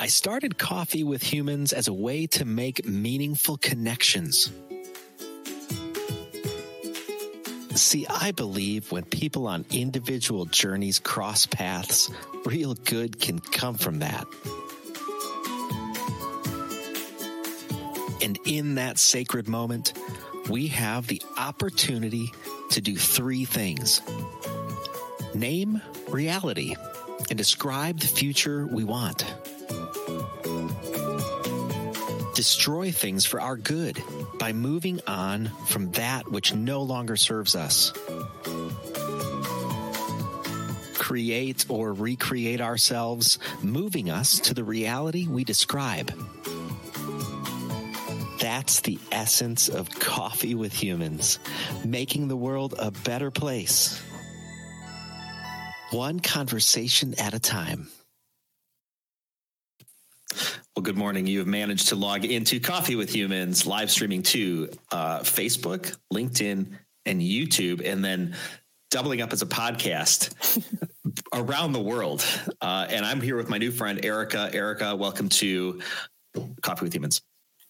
I started Coffee with Humans as a way to make meaningful connections. See, I believe when people on individual journeys cross paths, real good can come from that. And in that sacred moment, we have the opportunity to do three things name reality and describe the future we want, destroy things for our good by moving on from that which no longer serves us. Create or recreate ourselves, moving us to the reality we describe. That's the essence of coffee with humans, making the world a better place. One conversation at a time. Well, good morning. You have managed to log into Coffee with Humans, live streaming to uh, Facebook, LinkedIn, and YouTube, and then doubling up as a podcast around the world. Uh, and I'm here with my new friend, Erica. Erica, welcome to Coffee with Humans.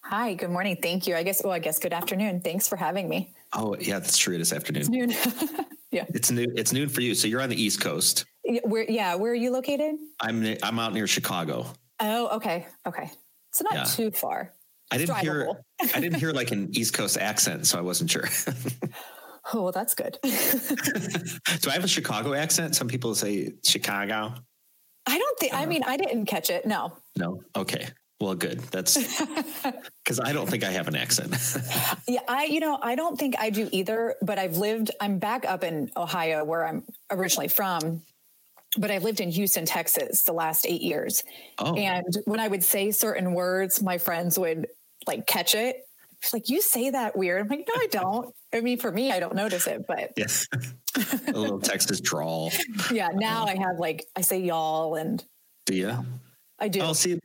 Hi, good morning. Thank you. I guess, well, I guess good afternoon. Thanks for having me. Oh, yeah, that's true. It is afternoon. It's noon. yeah. It's noon. It's noon for you. So you're on the East Coast. Yeah, where, yeah. Where are you located? I'm, I'm out near Chicago. Oh, okay. Okay. So not yeah. too far. I didn't hear I didn't hear like an East Coast accent, so I wasn't sure. oh, well, that's good. Do I have a Chicago accent? Some people say Chicago. I don't think. I, I mean, I didn't catch it. No. No. Okay. Well, good. That's because I don't think I have an accent. yeah, I, you know, I don't think I do either. But I've lived. I'm back up in Ohio, where I'm originally from, but I've lived in Houston, Texas the last eight years. Oh. And when I would say certain words, my friends would like catch it. It's like, you say that weird. I'm like, no, I don't. I mean, for me, I don't notice it, but yes, a little Texas drawl. yeah. Now I have like, I say y'all and do you? I do. Oh, see,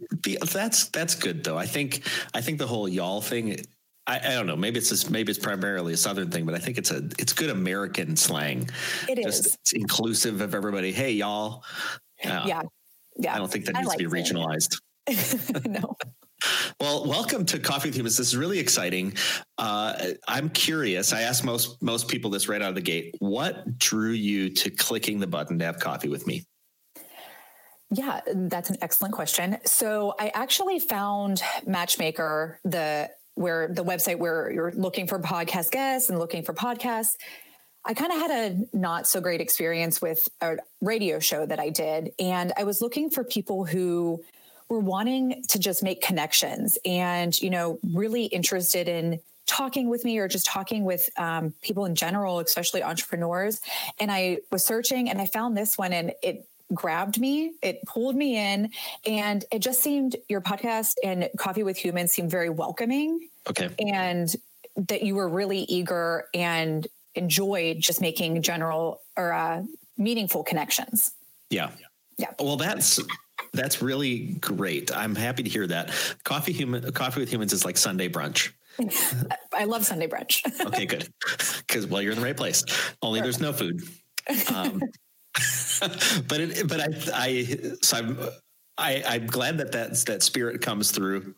that's, that's good though. I think, I think the whole y'all thing, I, I, don't know. Maybe it's just, maybe it's primarily a Southern thing, but I think it's a it's good American slang. It just, is. It's inclusive of everybody. Hey, y'all. Uh, yeah, yeah. I don't think that needs like to be regionalized. no. Well, welcome to Coffee with Humans. This is really exciting. Uh, I'm curious. I ask most most people this right out of the gate. What drew you to clicking the button to have coffee with me? Yeah, that's an excellent question. So I actually found Matchmaker, the where the website where you're looking for podcast guests and looking for podcasts. I kind of had a not so great experience with a radio show that I did. And I was looking for people who were wanting to just make connections and, you know, really interested in talking with me or just talking with um, people in general, especially entrepreneurs. And I was searching and I found this one and it grabbed me, it pulled me in, and it just seemed your podcast and Coffee with Humans seemed very welcoming. Okay. And that you were really eager and enjoyed just making general or uh, meaningful connections. Yeah. Yeah. Well, that's that's really great. I'm happy to hear that. Coffee human coffee with humans is like Sunday brunch. I love Sunday brunch. okay, good. Because well, you're in the right place. Only there's no food. Um, but it, but I, I, so I'm, I, I'm glad that that's, that spirit comes through.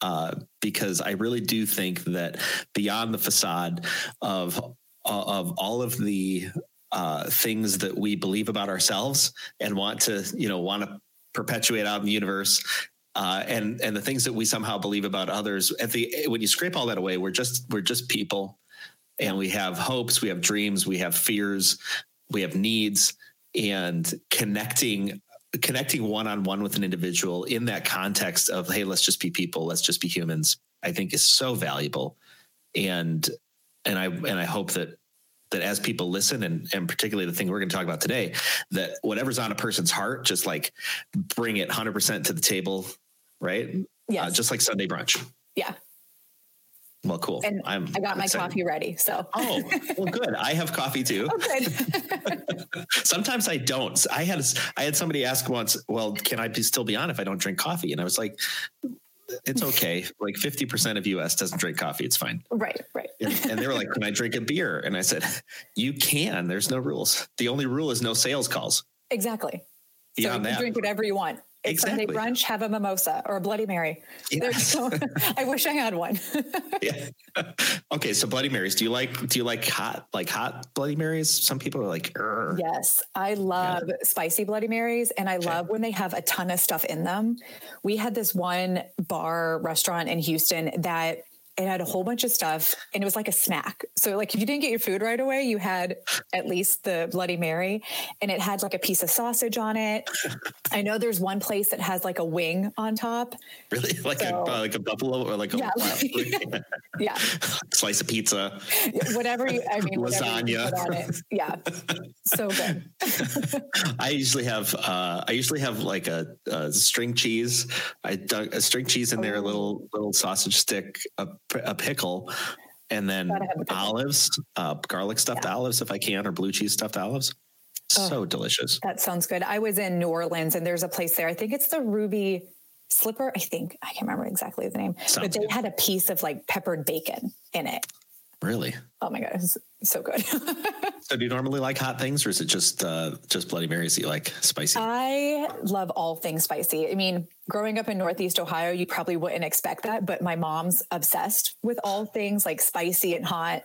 Uh, because I really do think that beyond the facade of of all of the uh, things that we believe about ourselves and want to, you know, want to perpetuate out in the universe, uh, and and the things that we somehow believe about others. At the when you scrape all that away, we're just we're just people, and we have hopes, we have dreams, we have fears, we have needs and connecting connecting one on one with an individual in that context of hey let's just be people let's just be humans i think is so valuable. And and i and i hope that that as people listen and and particularly the thing we're going to talk about today that whatever's on a person's heart just like bring it 100% to the table right? Yeah uh, just like sunday brunch. Yeah well, cool. And I'm i got my excited. coffee ready. So oh, well, good. I have coffee too. Oh, good. Sometimes I don't. I had I had somebody ask once, "Well, can I be, still be on if I don't drink coffee?" And I was like, "It's okay. like fifty percent of US doesn't drink coffee. It's fine." Right. Right. And, and they were like, "Can I drink a beer?" And I said, "You can. There's no rules. The only rule is no sales calls." Exactly. Beyond so that, drink whatever you want It's Sunday brunch, have a mimosa or a Bloody Mary. Yeah. So, I wish I had one. yeah. Okay, so Bloody Marys. Do you like do you like hot like hot Bloody Marys? Some people are like, Urgh. yes, I love yeah. spicy Bloody Marys, and I okay. love when they have a ton of stuff in them. We had this one bar restaurant in Houston that it had a whole bunch of stuff and it was like a snack. So like if you didn't get your food right away, you had at least the Bloody Mary and it had like a piece of sausage on it. I know there's one place that has like a wing on top. Really? Like so, a uh, like a buffalo or like a yeah, like, yeah. slice of pizza. Whatever you I mean lasagna. Yeah. So good. I usually have uh I usually have like a, a string cheese. I dug a string cheese in oh. there, a little oh. little sausage stick, a a pickle, and then olives, uh, garlic stuffed yeah. olives if I can, or blue cheese stuffed olives. Oh, so delicious. That sounds good. I was in New Orleans and there's a place there. I think it's the Ruby Slipper. I think I can't remember exactly the name, sounds but they good. had a piece of like peppered bacon in it. Really? Oh my god, it's so good. so, do you normally like hot things, or is it just uh, just Bloody Marys that you like spicy? I love all things spicy. I mean, growing up in Northeast Ohio, you probably wouldn't expect that, but my mom's obsessed with all things like spicy and hot.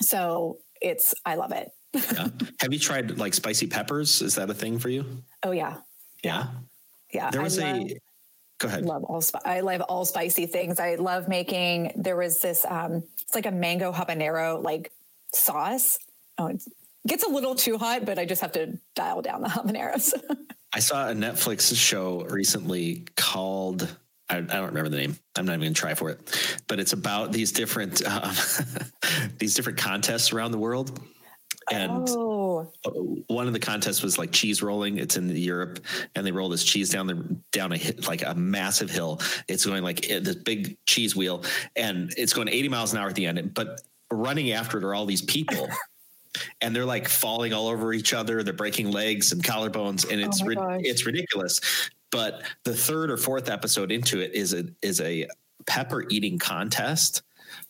So it's I love it. yeah. Have you tried like spicy peppers? Is that a thing for you? Oh yeah. Yeah. Yeah. There was love, a go ahead. Love all I love all spicy things. I love making there was this um it's like a mango habanero like sauce. Oh, it gets a little too hot, but I just have to dial down the habaneros. I saw a Netflix show recently called I, don't remember the name. I'm not even going to try for it, but it's about these different um, these different contests around the world. And oh. One of the contests was like cheese rolling. It's in Europe, and they roll this cheese down the down a like a massive hill. It's going like eh, this big cheese wheel, and it's going 80 miles an hour at the end. But running after it are all these people. and they're like falling all over each other. They're breaking legs and collarbones, and it's oh it's ridiculous. But the third or fourth episode into it is a is a pepper eating contest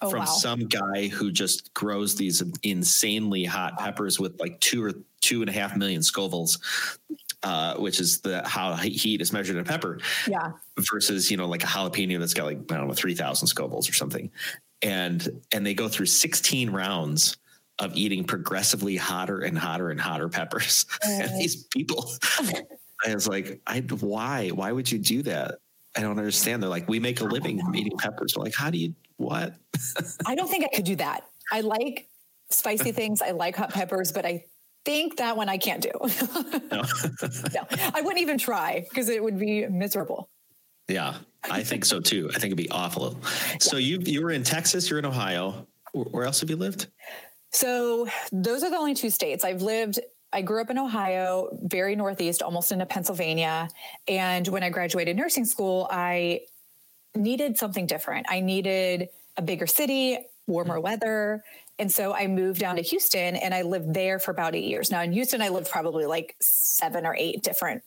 oh, from wow. some guy who just grows these insanely hot peppers with like two or two and a half million scovilles. Uh, which is the how heat is measured in a pepper. Yeah. Versus, you know, like a jalapeno that's got like, I don't know, 3000 scovilles or something. And, and they go through 16 rounds of eating progressively hotter and hotter and hotter peppers. and these people, I was like, I, why, why would you do that? I don't understand. They're like, we make a living from eating peppers. We're like, how do you, what? I don't think I could do that. I like spicy things. I like hot peppers, but I think that one I can't do. no. no, I wouldn't even try because it would be miserable. Yeah, I think so too. I think it'd be awful. So yeah. you you were in Texas, you're in Ohio. Where else have you lived? So those are the only two states I've lived. I grew up in Ohio, very northeast, almost into Pennsylvania. And when I graduated nursing school, I needed something different. I needed a bigger city, warmer mm-hmm. weather. And so I moved down to Houston and I lived there for about eight years. Now in Houston, I lived probably like seven or eight different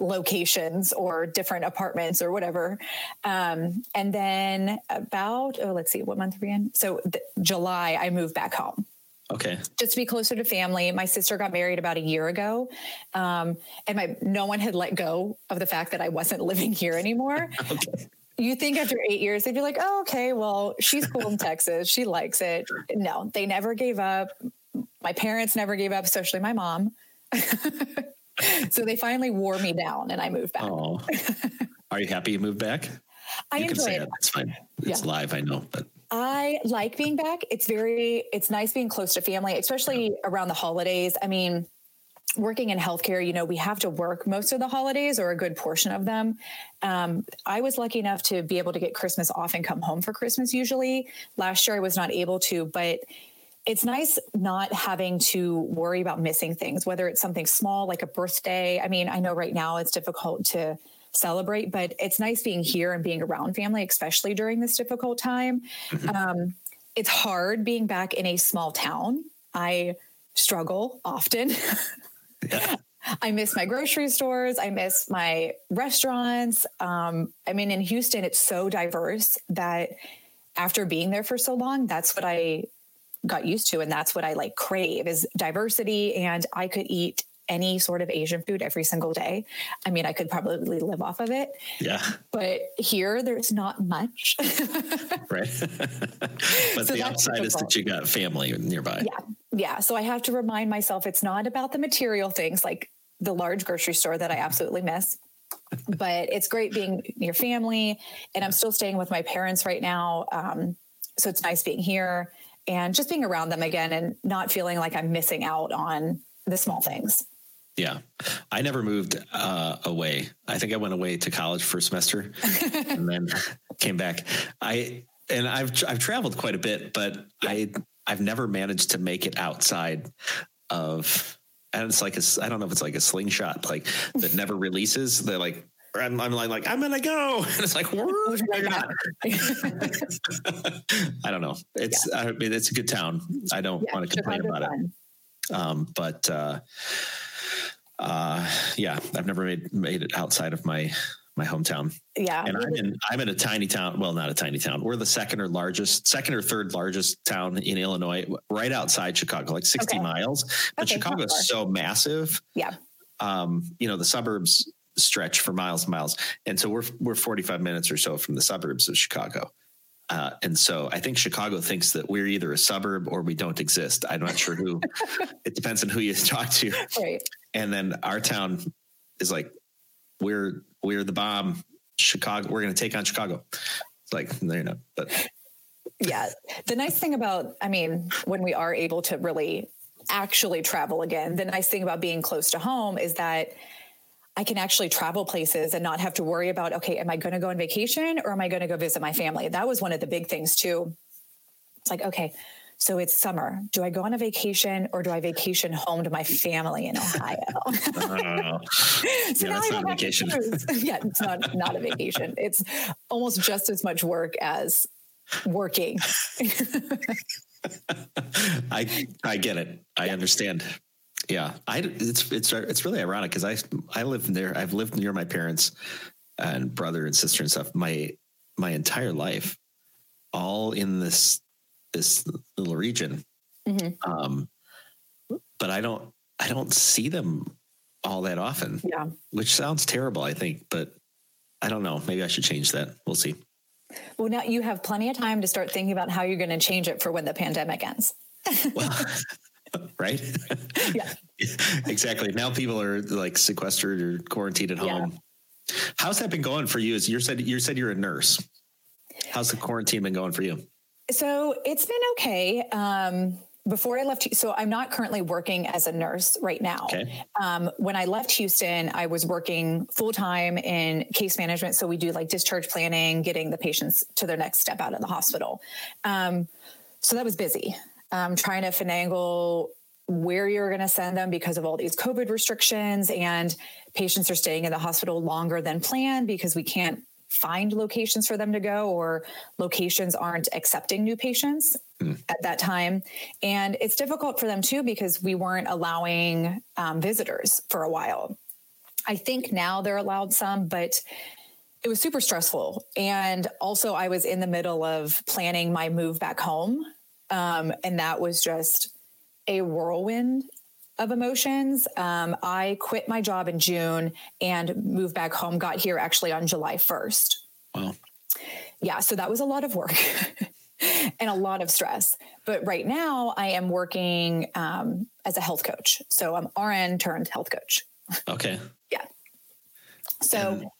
locations or different apartments or whatever. Um, and then about, oh, let's see, what month are we in? So th- July, I moved back home. Okay. Just to be closer to family. My sister got married about a year ago. Um, and my no one had let go of the fact that I wasn't living here anymore. okay. You think after eight years, they'd be like, oh, okay, well, she's cool in Texas. She likes it. No, they never gave up. My parents never gave up, especially my mom. so they finally wore me down and I moved back. Oh. Are you happy you moved back? I you enjoy it. It's fine. It's yeah. live, I know, but I like being back. It's very it's nice being close to family, especially around the holidays. I mean, working in healthcare, you know, we have to work most of the holidays or a good portion of them. Um, I was lucky enough to be able to get Christmas off and come home for Christmas usually. Last year I was not able to, but it's nice not having to worry about missing things, whether it's something small like a birthday. I mean, I know right now it's difficult to celebrate, but it's nice being here and being around family, especially during this difficult time. Mm-hmm. Um, it's hard being back in a small town. I struggle often. Yeah. I miss my grocery stores. I miss my restaurants. Um, I mean, in Houston, it's so diverse that after being there for so long, that's what I got used to and that's what I like crave is diversity and I could eat any sort of Asian food every single day. I mean, I could probably live off of it. Yeah. But here, there's not much. right. but so the upside difficult. is that you got family nearby. Yeah. Yeah. So I have to remind myself it's not about the material things like the large grocery store that I absolutely miss. but it's great being near family. And I'm still staying with my parents right now. Um, so it's nice being here and just being around them again and not feeling like I'm missing out on the small things. Yeah. I never moved uh, away. I think I went away to college for a semester and then came back. I and I've I've traveled quite a bit, but. I I've never managed to make it outside of and it's like a I don't know if it's like a slingshot like that never releases. They're like I'm, I'm like, like, I'm gonna go, and it's like, I don't know. It's yeah. I mean, it's a good town. I don't yeah, want to complain about fun. it. Um, but uh, uh, yeah, I've never made made it outside of my my hometown. Yeah, and I'm in I'm in a tiny town. Well, not a tiny town. We're the second or largest, second or third largest town in Illinois, right outside Chicago, like 60 okay. miles. But okay, Chicago is so massive. Yeah. Um, you know, the suburbs stretch for miles and miles, and so we're we're 45 minutes or so from the suburbs of Chicago. Uh, and so I think Chicago thinks that we're either a suburb or we don't exist. I'm not sure who. it depends on who you talk to. Right. And then our town is like, we're we're the bomb. Chicago. We're going to take on Chicago. It's like you know, but yeah. The nice thing about, I mean, when we are able to really actually travel again, the nice thing about being close to home is that I can actually travel places and not have to worry about, okay, am I going to go on vacation or am I going to go visit my family? That was one of the big things too. It's like, okay, so it's summer. Do I go on a vacation or do I vacation home to my family in Ohio? uh, so yeah, now I not a vacation. yeah, it's not not a vacation. It's almost just as much work as working. I I get it. I understand. Yeah, I it's it's it's really ironic because I I live there. I've lived near my parents and brother and sister and stuff my my entire life, all in this this little region. Mm-hmm. Um, but I don't I don't see them all that often. Yeah, which sounds terrible. I think, but I don't know. Maybe I should change that. We'll see. Well, now you have plenty of time to start thinking about how you're going to change it for when the pandemic ends. well, right? Yeah. exactly. Now people are like sequestered or quarantined at home. Yeah. How's that been going for you? As you said, you said you're a nurse. How's the quarantine been going for you? So it's been okay. Um, before I left, so I'm not currently working as a nurse right now. Okay. Um, when I left Houston, I was working full time in case management. So we do like discharge planning, getting the patients to their next step out of the hospital. Um, so that was busy um, trying to finagle where you're going to send them because of all these COVID restrictions, and patients are staying in the hospital longer than planned because we can't find locations for them to go or locations aren't accepting new patients mm. at that time. And it's difficult for them too because we weren't allowing um, visitors for a while. I think now they're allowed some but it was super stressful. And also i was in the middle of planning my move back home. Um, and that was just a whirlwind of emotions. Um, I quit my job in June and moved back home, got here actually on July 1st. Wow. Yeah. So that was a lot of work. and a lot of stress. But right now, I am working um, as a health coach. So I'm RN turned health coach. Okay. yeah. So and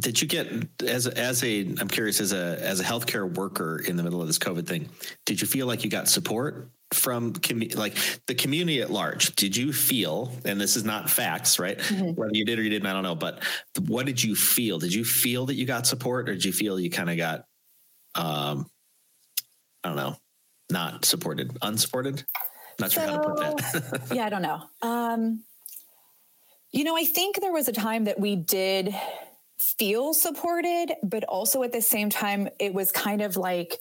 did you get as as a I'm curious as a as a healthcare worker in the middle of this COVID thing? Did you feel like you got support from like the community at large? Did you feel, and this is not facts, right? Mm-hmm. Whether you did or you didn't, I don't know. But what did you feel? Did you feel that you got support, or did you feel you kind of got, um, I don't know, not supported, unsupported? Not so, sure how to put that. yeah, I don't know. Um, you know, I think there was a time that we did feel supported, but also at the same time, it was kind of like,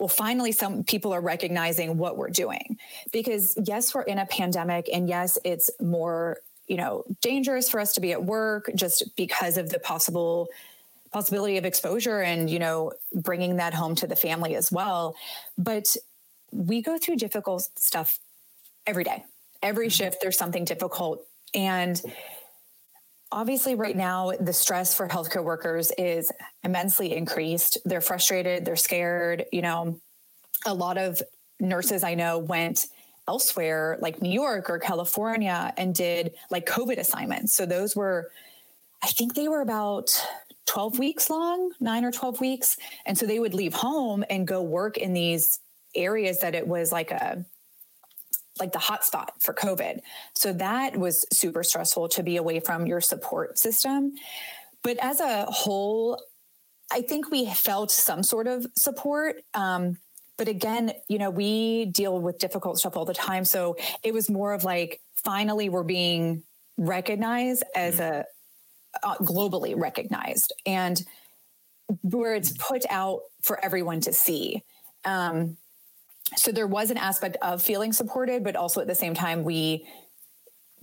well, finally, some people are recognizing what we're doing. Because, yes, we're in a pandemic, and yes, it's more, you know, dangerous for us to be at work just because of the possible possibility of exposure and, you know, bringing that home to the family as well. But we go through difficult stuff every day. Every mm-hmm. shift, there's something difficult And obviously, right now, the stress for healthcare workers is immensely increased. They're frustrated, they're scared. You know, a lot of nurses I know went elsewhere, like New York or California, and did like COVID assignments. So those were, I think they were about 12 weeks long, nine or 12 weeks. And so they would leave home and go work in these areas that it was like a, like the hotspot for COVID. So that was super stressful to be away from your support system. But as a whole, I think we felt some sort of support. Um, but again, you know, we deal with difficult stuff all the time. So it was more of like, finally, we're being recognized as mm-hmm. a uh, globally recognized and where it's put out for everyone to see. Um, so there was an aspect of feeling supported, but also at the same time, we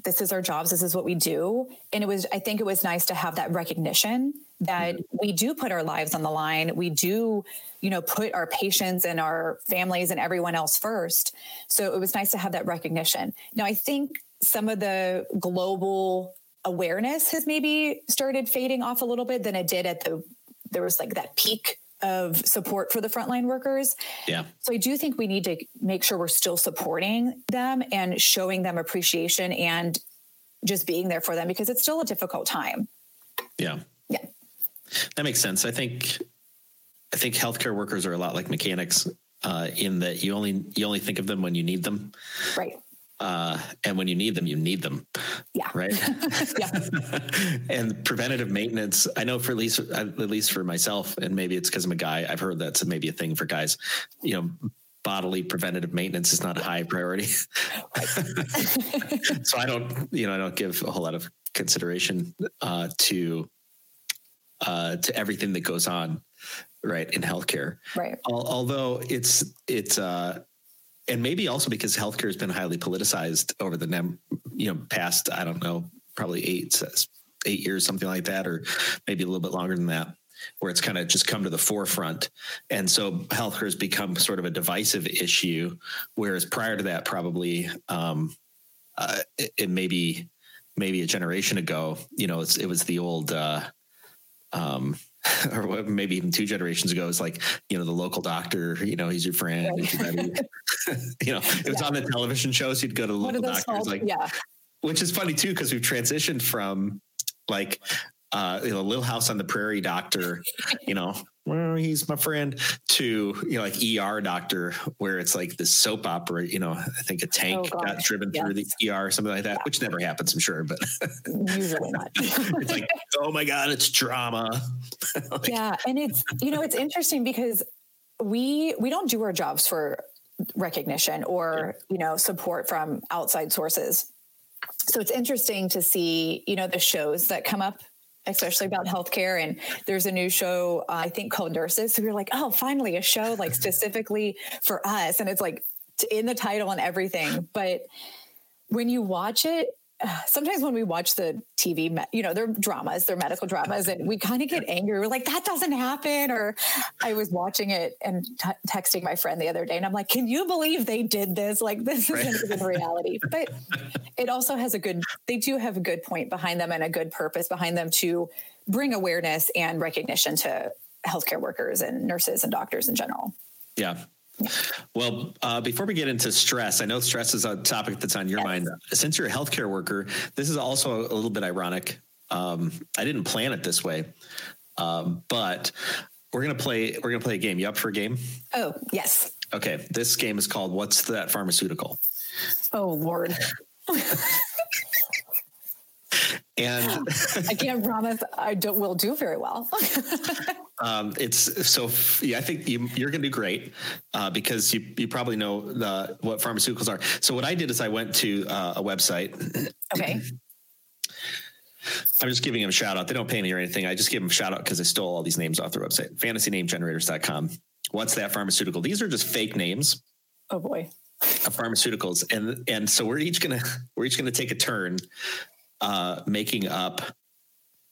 this is our jobs, this is what we do. And it was, I think it was nice to have that recognition that mm-hmm. we do put our lives on the line. We do, you know, put our patients and our families and everyone else first. So it was nice to have that recognition. Now, I think some of the global awareness has maybe started fading off a little bit than it did at the, there was like that peak of support for the frontline workers. Yeah. So I do think we need to make sure we're still supporting them and showing them appreciation and just being there for them because it's still a difficult time. Yeah. Yeah. That makes sense. I think I think healthcare workers are a lot like mechanics uh, in that you only you only think of them when you need them. Right. Uh, and when you need them, you need them. Yeah. Right. yeah. and preventative maintenance, I know for at least at least for myself, and maybe it's because I'm a guy. I've heard that's maybe a thing for guys. You know, bodily preventative maintenance is not a high priority. so I don't, you know, I don't give a whole lot of consideration uh, to uh, to everything that goes on right in healthcare. Right. Although it's it's uh, and maybe also because healthcare has been highly politicized over the you know past I don't know probably eight eight years something like that or maybe a little bit longer than that where it's kind of just come to the forefront. And so healthcare has become sort of a divisive issue whereas prior to that probably um, uh, it, it maybe maybe a generation ago you know it was the old uh, um, or maybe even two generations ago, it's like, you know, the local doctor, you know, he's your friend. Right. you know, it was yeah. on the television shows. You'd go to the local doctors, like, yeah. Which is funny too, because we've transitioned from like uh, you know, Little House on the Prairie doctor, you know, well, he's my friend, to you know, like ER doctor, where it's like this soap opera. You know, I think a tank oh, got driven yes. through the ER, or something like that, yeah. which never happens, I'm sure, but usually not. it's like, oh my god, it's drama. like, yeah, and it's you know, it's interesting because we we don't do our jobs for recognition or you know support from outside sources so it's interesting to see you know the shows that come up especially about healthcare. And there's a new show, uh, I think called Nurses. So we are like, oh, finally a show like specifically for us. And it's like in the title and everything. But when you watch it, sometimes when we watch the TV, you know, they're dramas, they're medical dramas, and we kind of get angry. We're like, that doesn't happen. Or I was watching it and t- texting my friend the other day, and I'm like, can you believe they did this? Like, this right. isn't even reality. But it also has a good, they do have a good point behind them and a good purpose behind them to bring awareness and recognition to healthcare workers and nurses and doctors in general. Yeah. Well, uh, before we get into stress, I know stress is a topic that's on your yes. mind. Since you're a healthcare worker, this is also a little bit ironic. Um, I didn't plan it this way, um, but we're gonna play. We're gonna play a game. You up for a game? Oh yes. Okay. This game is called "What's That Pharmaceutical." Oh Lord. and I can't promise I don't will do very well. um, it's so yeah. I think you, are going to do great uh, because you you probably know the what pharmaceuticals are. So what I did is I went to uh, a website. Okay. I'm just giving them a shout out. They don't pay me or anything. I just give them a shout out because I stole all these names off their website. FantasyNameGenerators.com. What's that pharmaceutical? These are just fake names. Oh boy. Of pharmaceuticals, and and so we're each gonna we're each gonna take a turn uh, making up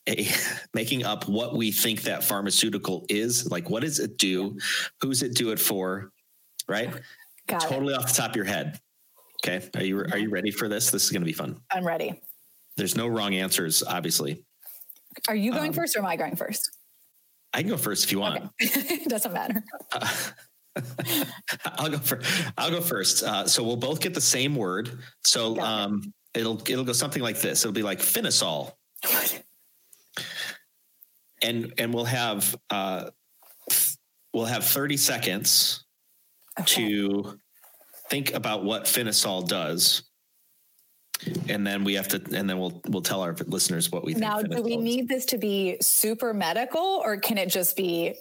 a making up what we think that pharmaceutical is. Like, what does it do? Who's it do it for? Right? Got totally it. off the top of your head. Okay. Are you are you ready for this? This is going to be fun. I'm ready. There's no wrong answers, obviously. Are you going Um, first or am I going first? I can go first if you want. Okay. Doesn't matter. Uh, I'll go first. I'll go first. Uh, so we'll both get the same word. So um, it'll it'll go something like this. It'll be like finisol, and and we'll have uh, we'll have thirty seconds Okay. to think about what finisol does, and then we have to and then we'll we'll tell our listeners what we think. Now, do we need this to be super medical or can it just be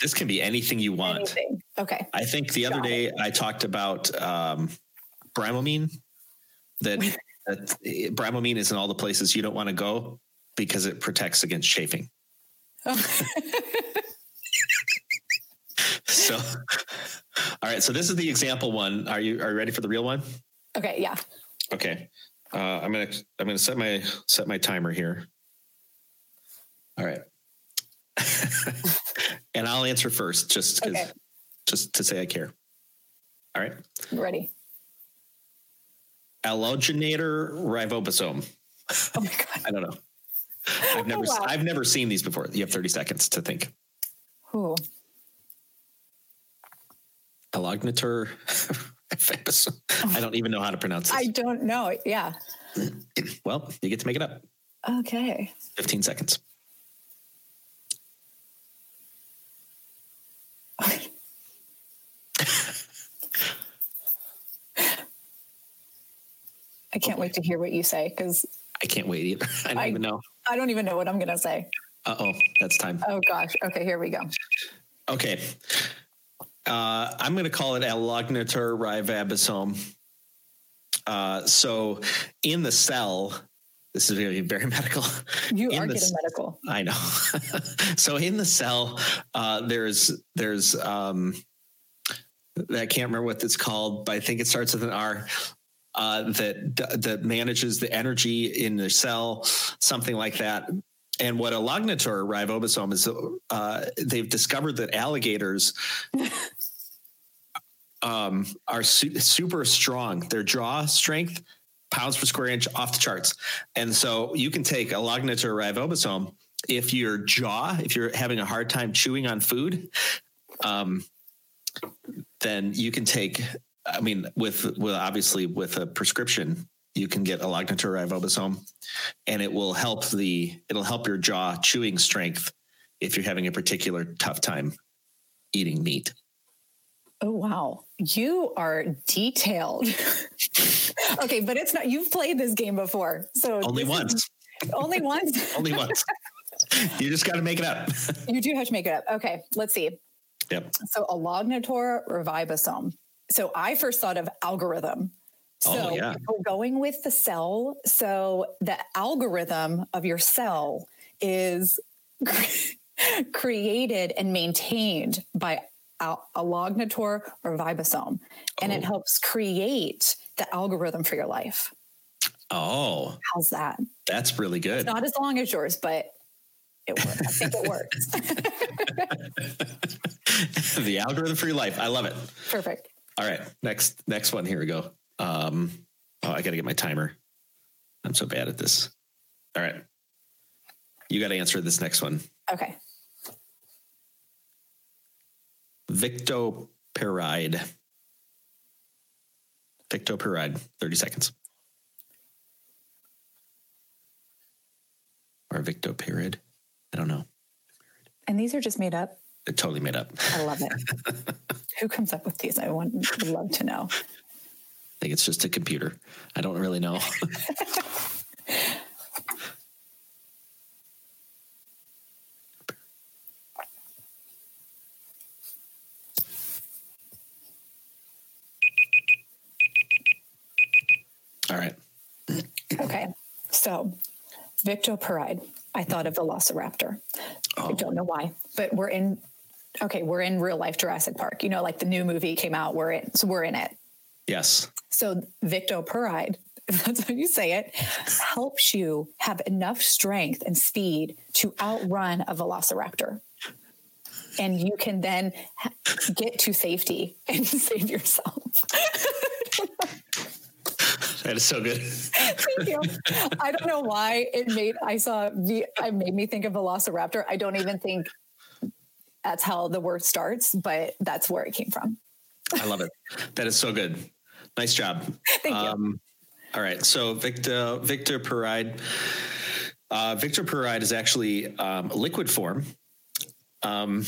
This can be anything you want. anything? Okay. I think the other Got day I talked about um, Bramamine. That, that Bramamine is in all the places you don't want to go because it protects against chafing. So, all right. So this is the example one. Are you are you ready for the real one? okay. Yeah. Okay. Uh, I'm gonna I'm gonna set my set my timer here. All right. and I'll answer first, just Okay. just to say I care. All right. Ready. Allogenator ribosome. Oh my God. I don't know. I've never Wow. I've never seen these before. You have 30 seconds to think. Allogenator ribosome. I don't even know how to pronounce it. I don't know. Yeah. well, you get to make it up. Okay. 15 seconds. I can't wait to hear what you say because I can't wait either. I don't I- even know. I don't even know what I'm going to say. Uh oh, that's time. Oh gosh. Okay. Here we go. Okay. Uh, I'm going to call it allognator ribosome. Uh, so in the cell, this is very, very medical. You In are getting medical. I know. so in the cell, uh, there's there's um, I can't remember what it's called, but I think it starts with an R. Uh, that that manages the energy in the cell, something like that. And what a lognator ribosome is, uh, they've discovered that alligators um, are su- super strong. Their jaw strength, pounds per square inch, off the charts. And so you can take a lognator ribosome if your jaw, if you're having a hard time chewing on food, um, then you can take. I mean, with with obviously with a prescription, you can get a lognator ribosome, and it will help the it'll help your jaw chewing strength if you're having a particular tough time eating meat. Oh wow. You are detailed. okay, but it's not you've played this game before. So Only this is- once. only once. Only once. you just got to make it up. you do have to make it up. Okay, let's see. Yep. So a lognator ribosome. So I first thought of algorithm. Oh, so Oh, yeah. we're going with the cell. So the algorithm of your cell is created and maintained by a a lognator or vibosome, and it Oh. helps create the algorithm for your life. Oh, How's that? that's really good. Not as long as yours, but it works. I think it works. the algorithm for your life. I love it. Perfect. All right. Next, next one. Here we go. Um, oh, I got to get my timer. I'm so bad at this. All right. You got to answer this next one. Okay. Victoperide. Victoperide. 30 seconds. Or Victoperid. I don't know. And these are just made up. It totally made up. I I love it. Who comes up with these? I want, would love to know. I think it's just a computer. I don't really know. All right. Okay. So, Victoperide. I thought of Velociraptor. I Oh, don't know why, but we're in. Okay, we're in real life Jurassic Park. You know, like the new movie came out. We're in. So we're in it. yes. So Victoperide, if that's how you say it, helps you have enough strength and speed to outrun a Velociraptor. And you can then get to safety and save yourself. That is so good. Thank you. I don't know why it made I saw the I made me think of Velociraptor. I don't even think that's how the word starts, but that's where it came from. I love it. That is so good. Nice job. Thank you. Um, all right. So Victor Victor Pyride. Uh, Victor Pyride is actually um, liquid form. Um,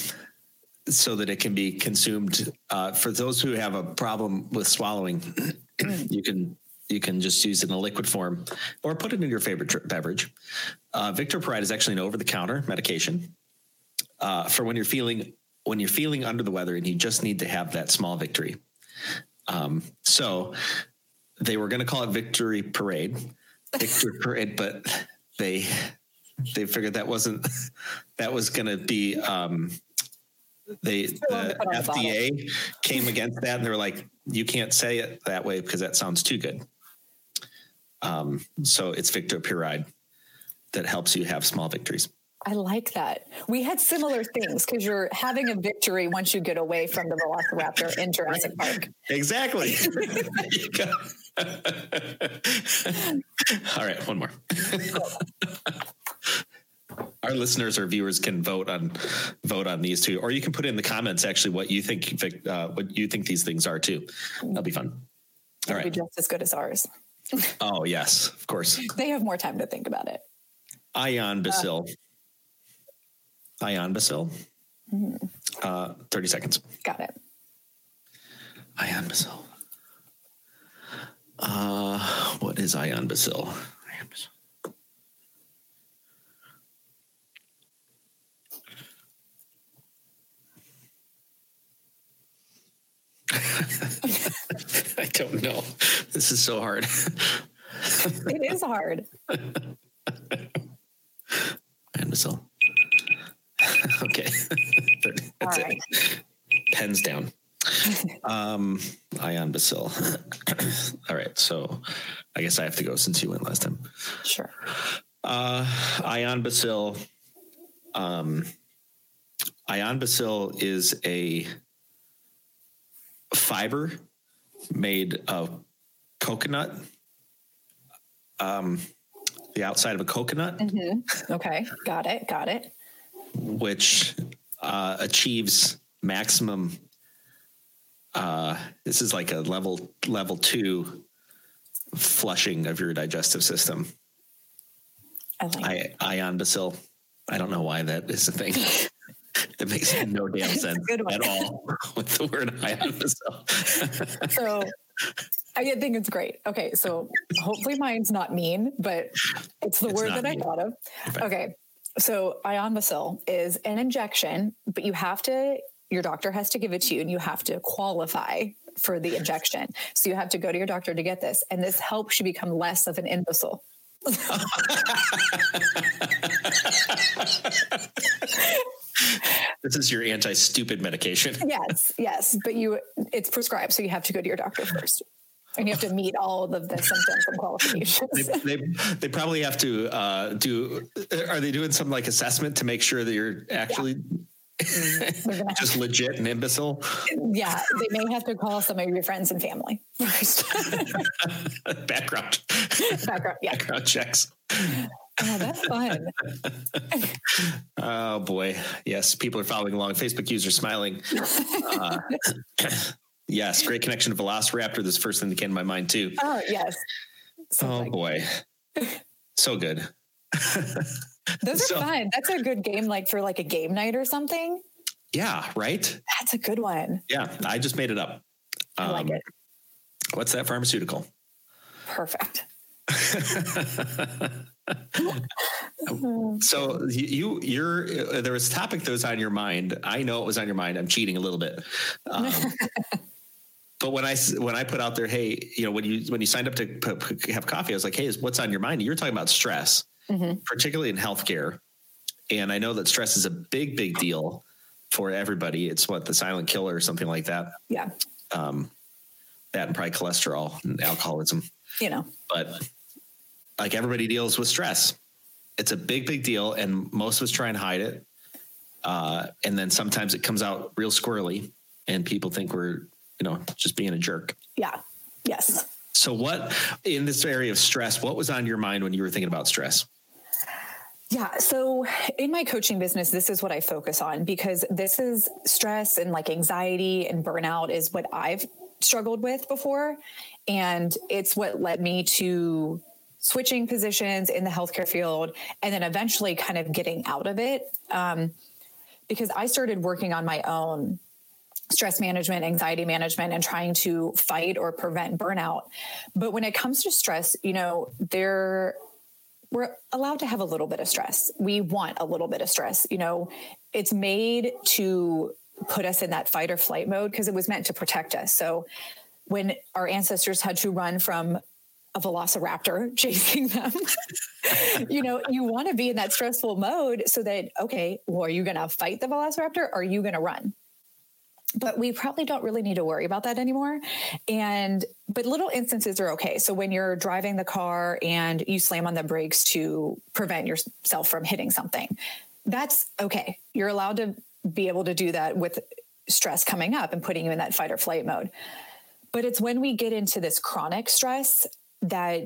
so that it can be consumed. Uh, for those who have a problem with swallowing, you can you can just use it in a liquid form or put it in your favorite beverage. Uh, Victor Pyride is actually an over-the-counter medication uh, for when you're feeling when you're feeling under the weather and you just need to have that small victory. Um, so they were going to call it Victory Parade, Victory Parade, but they they figured that wasn't that was going to be um, they the FDA came against that and they were like, you can't say it that way because that sounds too good. Um, so it's Victor Pyride that helps you have small victories. I like that. We had similar things because you're having a victory once you get away from the Velociraptor in Jurassic Park. Exactly. All right, one more. Our listeners or viewers can vote on vote on these two, or you can put in the comments actually what you think uh, what you think these things are too. That'll be fun. All It'll right. be just as good as ours. Oh yes, of course. They have more time to think about it. Ion Basil. Ion bacil. Mhm. Uh, Thirty seconds. Got it. Ion bacil. Uh, what is ion bacil? Ion bacil. I don't know. This is so hard. It is hard. Ion bacil. okay. That's right. it. Pens down. um, ion bacil. All right. So I guess I have to go since you went last time. Sure. Uh, ion bacil. Um, ion bacil is a fiber made of coconut. Um, the outside of a coconut, hmm Okay. Got it. Got it. Which uh, achieves maximum. Uh, this is like a level level two flushing of your digestive system. I like. I, ion bacil. I don't know why that is a thing. it makes no damn sense at all with the word ion bacil. So I think it's great. Okay. So hopefully mine's not mean, but it's the It's word that I mean. thought of. Okay. So ionbacil is an injection, but you have to, your doctor has to give it to you and you have to qualify for the injection. So you have to go to your doctor to get this. And this helps you become less of an imbecile. this is your anti-stupid medication. Yes, yes. But you, it's prescribed. So you have to go to your doctor first. And you have to meet all of the symptoms and qualifications. They, they, they probably have to uh, do. Are they doing some like assessment to make sure that you're actually gonna have just legit and imbecile? yeah, they may have to call some of your friends and family first. background Background, yeah. background checks. Oh, that's fun. Oh boy, yes, people are following along. Facebook user smiling. Uh, yes, great connection to Velociraptor. This first thing that came to my mind too. Oh, yes. So Oh boy, so good. those are so- fun. That's a good game, like for like a game night or something. Yeah, right. That's a good one. Yeah, I just made it up. I like Um, it. What's that pharmaceutical? Perfect. So you, you're uh, there was a topic that was on your mind. I know it was on your mind. I'm cheating a little bit. Um, but when I when I put out there, hey, you know, when you when you signed up to p- p- have coffee, I was like, hey, what's on your mind? You're talking about stress, Mhm. particularly in healthcare, and I know that stress is a big, big deal for everybody. It's what the silent killer or something like that. Yeah. Um, that and probably cholesterol and alcoholism You know, but like everybody deals with stress. It's a big, big deal, and most of us try and hide it. Uh, and then sometimes it comes out real squirrely, and people think we're, you know, just being a jerk. yeah. Yes. So, what in this area of stress, what was on your mind when you were thinking about stress? Yeah. So in my coaching business, this is what I focus on because this is stress and like anxiety and burnout is what I've struggled with before. And it's what led me to switching positions in the healthcare field and then eventually kind of getting out of it. Um, because I started working on my own stress management, anxiety management, and trying to fight or prevent burnout. But when it comes to stress, you know, there we're allowed to have a little bit of stress. We want a little bit of stress. You know, it's made to put us in that fight or flight mode because it was meant to protect us. So when our ancestors had to run from a velociraptor chasing them, you know, you want to be in that stressful mode so that, okay, well, are you going to fight the velociraptor or are you going to run? But we probably don't really need to worry about that anymore. And but little instances are okay. So when you're driving the car and you slam on the brakes to prevent yourself from hitting something that's okay. You're allowed to be able to do that with stress coming up and putting you in that fight or flight mode. But it's when we get into this chronic stress that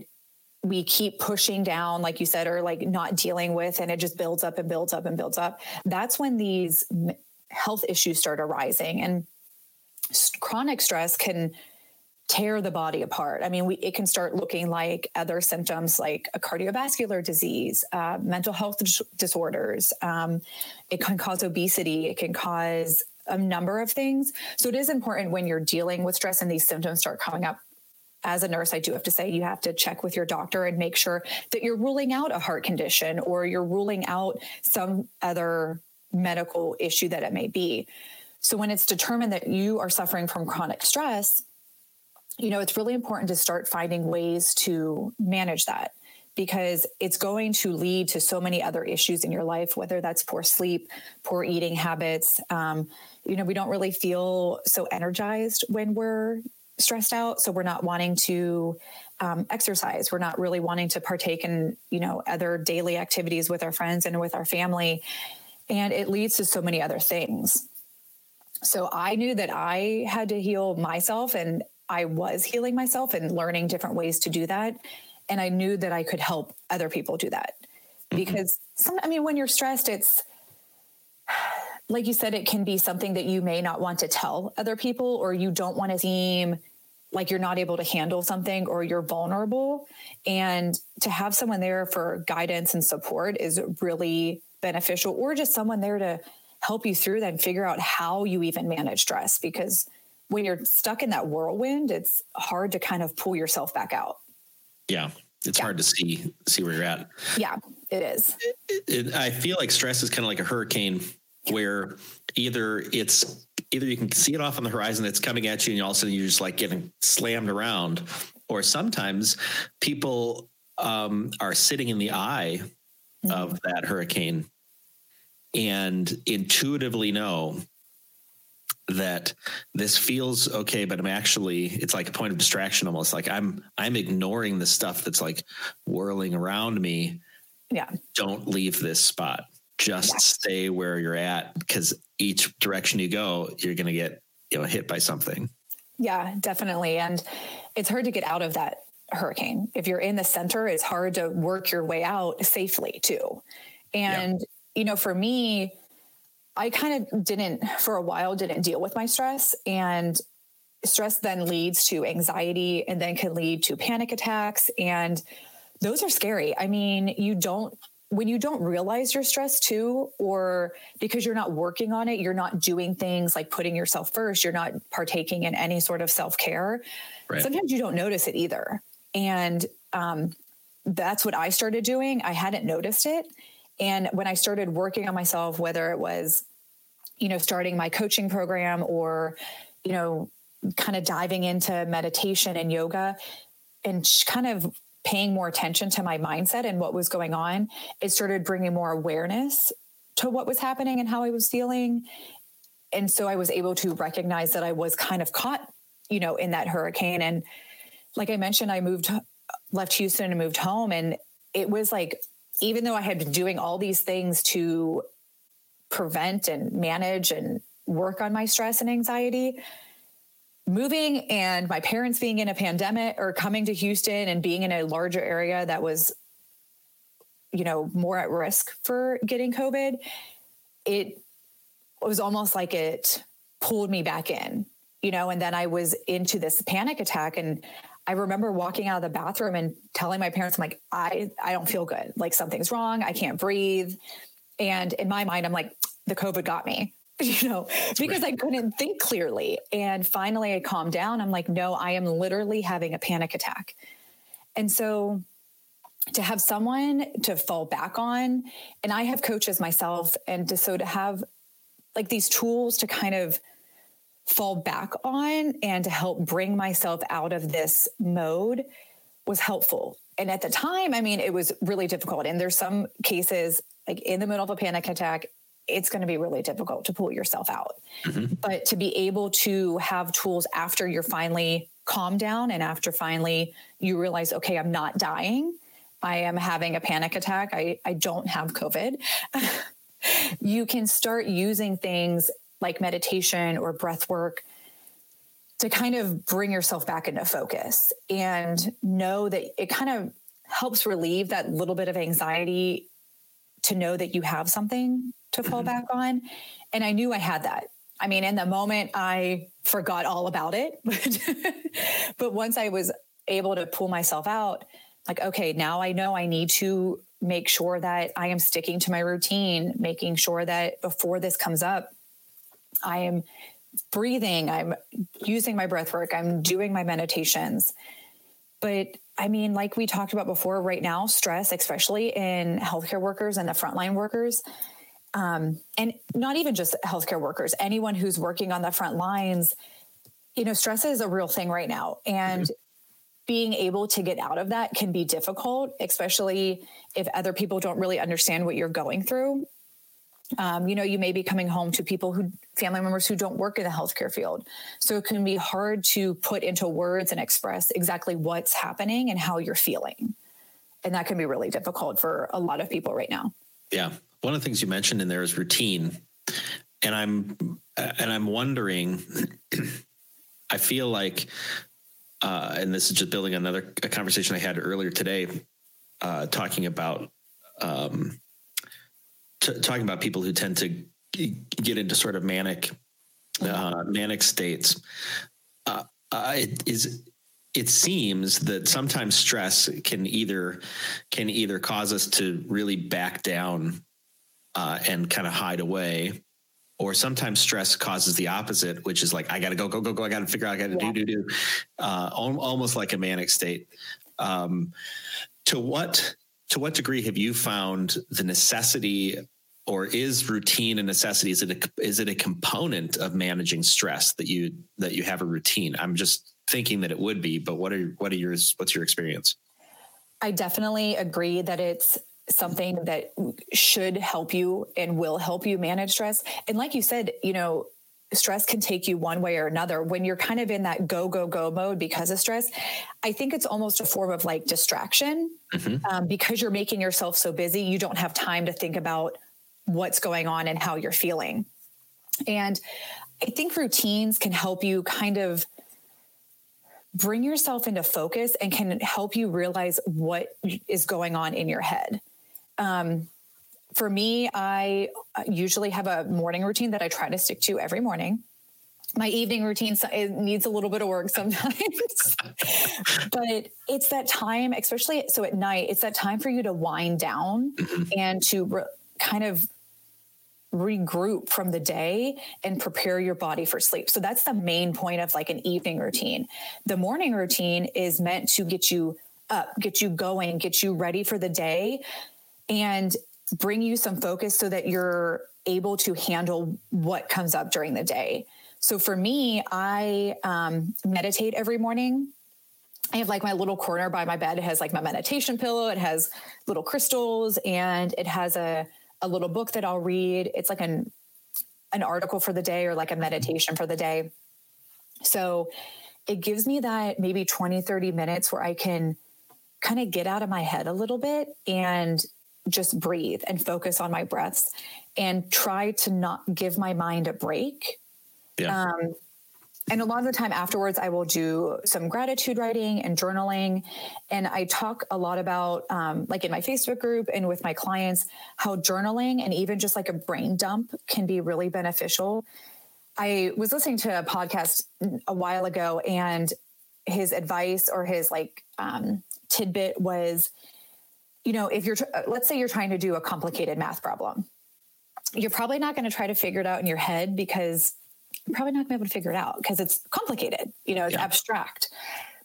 we keep pushing down like you said or like not dealing with and it just builds up and builds up and builds up. That's when these health issues start arising and chronic stress can tear the body apart. I mean, we, it can start looking like other symptoms like a cardiovascular disease, uh, mental health dis- disorders. Um, it can cause obesity. It can cause a number of things. So it is important when you're dealing with stress and these symptoms start coming up. As a nurse, I do have to say you have to check with your doctor and make sure that you're ruling out a heart condition or you're ruling out some other medical issue that it may be. So when it's determined that you are suffering from chronic stress, you know, it's really important to start finding ways to manage that because it's going to lead to so many other issues in your life, whether that's poor sleep, poor eating habits. Um, you know, we don't really feel so energized when we're stressed out. So we're not wanting to um, exercise. We're not really wanting to partake in, you know, other daily activities with our friends and with our family and it leads to so many other things. So I knew that I had to heal myself and I was healing myself and learning different ways to do that. And I knew that I could help other people do that. Mm-hmm. Because some, I mean, when you're stressed, it's like you said, it can be something that you may not want to tell other people, or you don't want to seem like you're not able to handle something or you're vulnerable. And to have someone there for guidance and support is really beneficial or just someone there to help you through that and figure out how you even manage stress because when you're stuck in that whirlwind it's hard to kind of pull yourself back out. Yeah it's yeah. hard to see see where you're at. Yeah it is. It, it, i feel like stress is kind of like a hurricane where either it's either you can see it off on the horizon it's coming at you and all of a sudden you're just like getting slammed around or sometimes people um, are sitting in the eye mm-hmm. of that hurricane. And intuitively know that this feels okay but i'm actually it's like a point of distraction almost. Like i'm i'm ignoring the stuff that's like whirling around me. Yeah. Don't leave this spot. Just yeah. stay where you're at because each direction you go you're going to get you know hit by something. Yeah definitely. And it's hard to get out of that hurricane. If you're in the center, it's hard to work your way out safely too. And, yeah. you know, for me, I kind of didn't, for a while, didn't deal with my stress. And stress then leads to anxiety and then can lead to panic attacks. And those are scary. I mean, you don't, when you don't realize you're stressed too, or because you're not working on it, you're not doing things like putting yourself first, you're not partaking in any sort of self care. Right. Sometimes you don't notice it either. And um, that's what I started doing. I hadn't noticed it. And when I started working on myself, whether it was, you know, starting my coaching program or, you know, kind of diving into meditation and yoga and kind of paying more attention to my mindset and what was going on, it started bringing more awareness to what was happening and how I was feeling. And so I was able to recognize that I was kind of caught, you know, in that hurricane and like I mentioned, I moved, left Houston and moved home. And it was like, even though I had been doing all these things to prevent and manage and work on my stress and anxiety, moving and my parents being in a pandemic or coming to Houston and being in a larger area that was, you know, more at risk for getting COVID, it was almost like it pulled me back in, you know, and then I was into this panic attack. And I remember walking out of the bathroom and telling my parents, I'm like, I, I don't feel good. Like something's wrong. I can't breathe. And in my mind, I'm like, the COVID got me, you know, because. I couldn't think clearly. And finally I calmed down. I'm like, no, I am literally having a panic attack. And so to have someone to fall back on, and I have coaches myself, and to, so to have like these tools to kind of fall back on and to help bring myself out of this mode was helpful. And at the time, I mean, it was really difficult. And there's some cases like in the middle of a panic attack, it's going to be really difficult to pull yourself out. Mm-hmm. But to be able to have tools after you're finally calmed down and after finally you realize, okay, I'm not dying, I am having a panic attack, I, I don't have COVID, you can start using things like meditation or breath work to kind of bring yourself back into focus and know that it kind of helps relieve that little bit of anxiety to know that you have something to fall mm-hmm. back on. And I knew I had that. I mean, in the moment, I forgot all about it. But, but once I was able to pull myself out, like, okay, now I know I need to make sure that I am sticking to my routine, making sure that before this comes up, I am breathing, I'm using my breath work, I'm doing my meditations. But I mean, like we talked about before, right now, stress, especially in healthcare workers and the frontline workers, um, and not even just healthcare workers, anyone who's working on the front lines, you know, stress is a real thing right now. And mm-hmm. being able to get out of that can be difficult, especially if other people don't really understand what you're going through. Um, you know, you may be coming home to people who, family members who don't work in the healthcare field. So it can be hard to put into words and express exactly what's happening and how you're feeling. And that can be really difficult for a lot of people right now. Yeah. One of the things you mentioned in there is routine. And I'm, and I'm wondering, I feel like, uh, and this is just building another a conversation I had earlier today, uh, talking about, um, t- talking about people who tend to get into sort of manic uh, manic states uh, uh, it is it seems that sometimes stress can either can either cause us to really back down uh, and kind of hide away or sometimes stress causes the opposite which is like i gotta go go go go i gotta figure out i gotta yeah. do do do uh, almost like a manic state um, to what to what degree have you found the necessity or is routine a necessity? Is it a, is it a component of managing stress that you that you have a routine? I'm just thinking that it would be, but what are what are yours? What's your experience? I definitely agree that it's something that should help you and will help you manage stress. And like you said, you know, stress can take you one way or another. When you're kind of in that go, go, go mode because of stress, I think it's almost a form of like distraction mm-hmm. um, because you're making yourself so busy. You don't have time to think about what's going on and how you're feeling. And I think routines can help you kind of bring yourself into focus and can help you realize what is going on in your head. Um, for me, I usually have a morning routine that I try to stick to every morning. My evening routine needs a little bit of work sometimes, but it's that time, especially so at night, it's that time for you to wind down mm-hmm. and to re- kind of regroup from the day and prepare your body for sleep. So that's the main point of like an evening routine. The morning routine is meant to get you up, get you going, get you ready for the day and bring you some focus so that you're able to handle what comes up during the day. So for me, I um, meditate every morning. I have like my little corner by my bed. It has like my meditation pillow. It has little crystals and it has a a little book that I'll read. It's like an an article for the day or like a meditation for the day. So it gives me that maybe 20, 30 minutes where I can kind of get out of my head a little bit and just breathe and focus on my breaths and try to not give my mind a break. Yeah. Um, and a lot of the time afterwards, I will do some gratitude writing and journaling. And I talk a lot about, um, like in my Facebook group and with my clients, how journaling and even just like a brain dump can be really beneficial. I was listening to a podcast a while ago, and his advice or his like um, tidbit was, you know, if you're, let's say you're trying to do a complicated math problem, you're probably not going to try to figure it out in your head because you're probably not going to be able to figure it out because it's complicated, you know, it's yeah. abstract.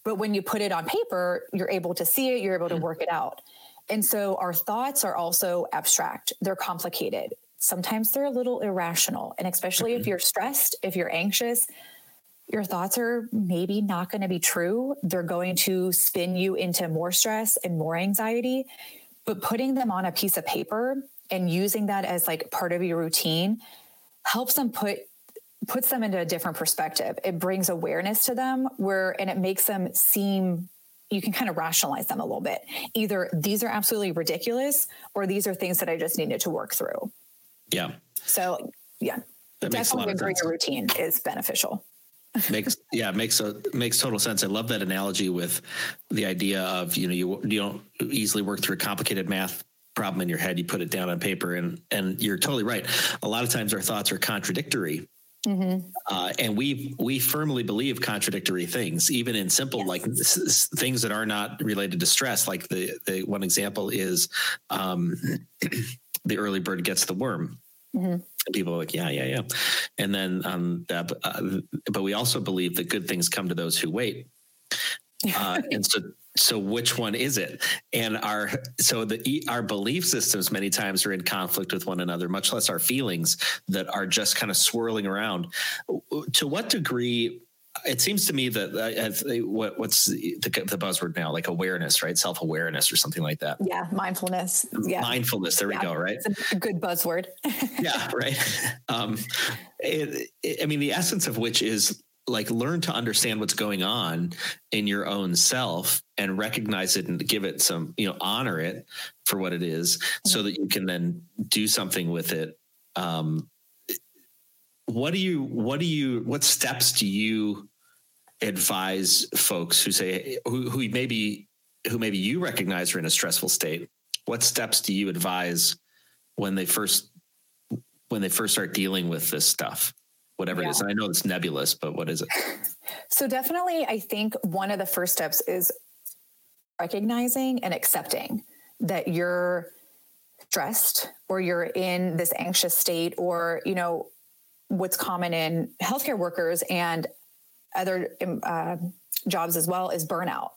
But when you put it on paper, you're able to see it, you're able to mm-hmm. work it out. And so our thoughts are also abstract, they're complicated. Sometimes they're a little irrational. And especially mm-hmm. if you're stressed, if you're anxious, your thoughts are maybe not going to be true. They're going to spin you into more stress and more anxiety. But putting them on a piece of paper and using that as like part of your routine helps them put puts them into a different perspective. It brings awareness to them where, and it makes them seem you can kind of rationalize them a little bit. Either these are absolutely ridiculous or these are things that I just needed to work through. Yeah. So, yeah, that definitely agree your routine is beneficial. Makes yeah makes a makes total sense. I love that analogy with the idea of you know you you don't easily work through a complicated math problem in your head. You put it down on paper, and and you're totally right. A lot of times our thoughts are contradictory Mm-hmm. Uh, and we we firmly believe contradictory things, even in simple yes. like s- things that are not related to stress. Like the the one example is um, the early bird gets the worm. Mm-hmm. People are like, yeah, yeah, yeah, and then um, that, uh, but we also believe that good things come to those who wait. Uh, and so so which one is it? And our so the our belief systems many times are in conflict with one another much less our feelings that are just kind of swirling around. To what degree it seems to me that uh, what, what's the, the, buzzword now? Like awareness right? Self-awareness or something like that. Yeah mindfulness. Yeah. Mindfulness. There yeah. we go right? It's a good buzzword. Yeah right. Um, it, it, i mean the essence of which is like learn to understand what's going on in your own self and recognize it and give it some you know honor it for what it is mm-hmm. so that you can then do something with it. Um what do you what do you what steps do you advise folks who say who, who maybe who maybe you recognize are in a stressful state what steps do you advise when they first when they first start dealing with this stuff whatever yeah. it is. And I know it's nebulous, but what is it? So definitely, I think one of the first steps is recognizing and accepting that you're stressed or you're in this anxious state or, you know, what's common in healthcare workers and other um, uh, jobs as well is burnout.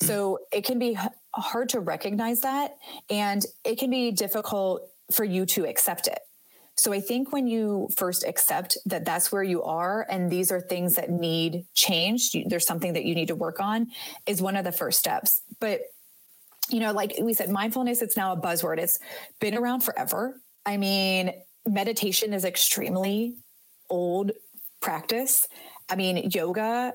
Mm. So it can be hard to recognize that and it can be difficult for you to accept it. So I think when you first accept that that's where you are and these are things that need change, there's something that you need to work on is one of the first steps. But you know, like we said mindfulness it's now a buzzword. It's been around forever. I mean, meditation is extremely old practice. I mean, yoga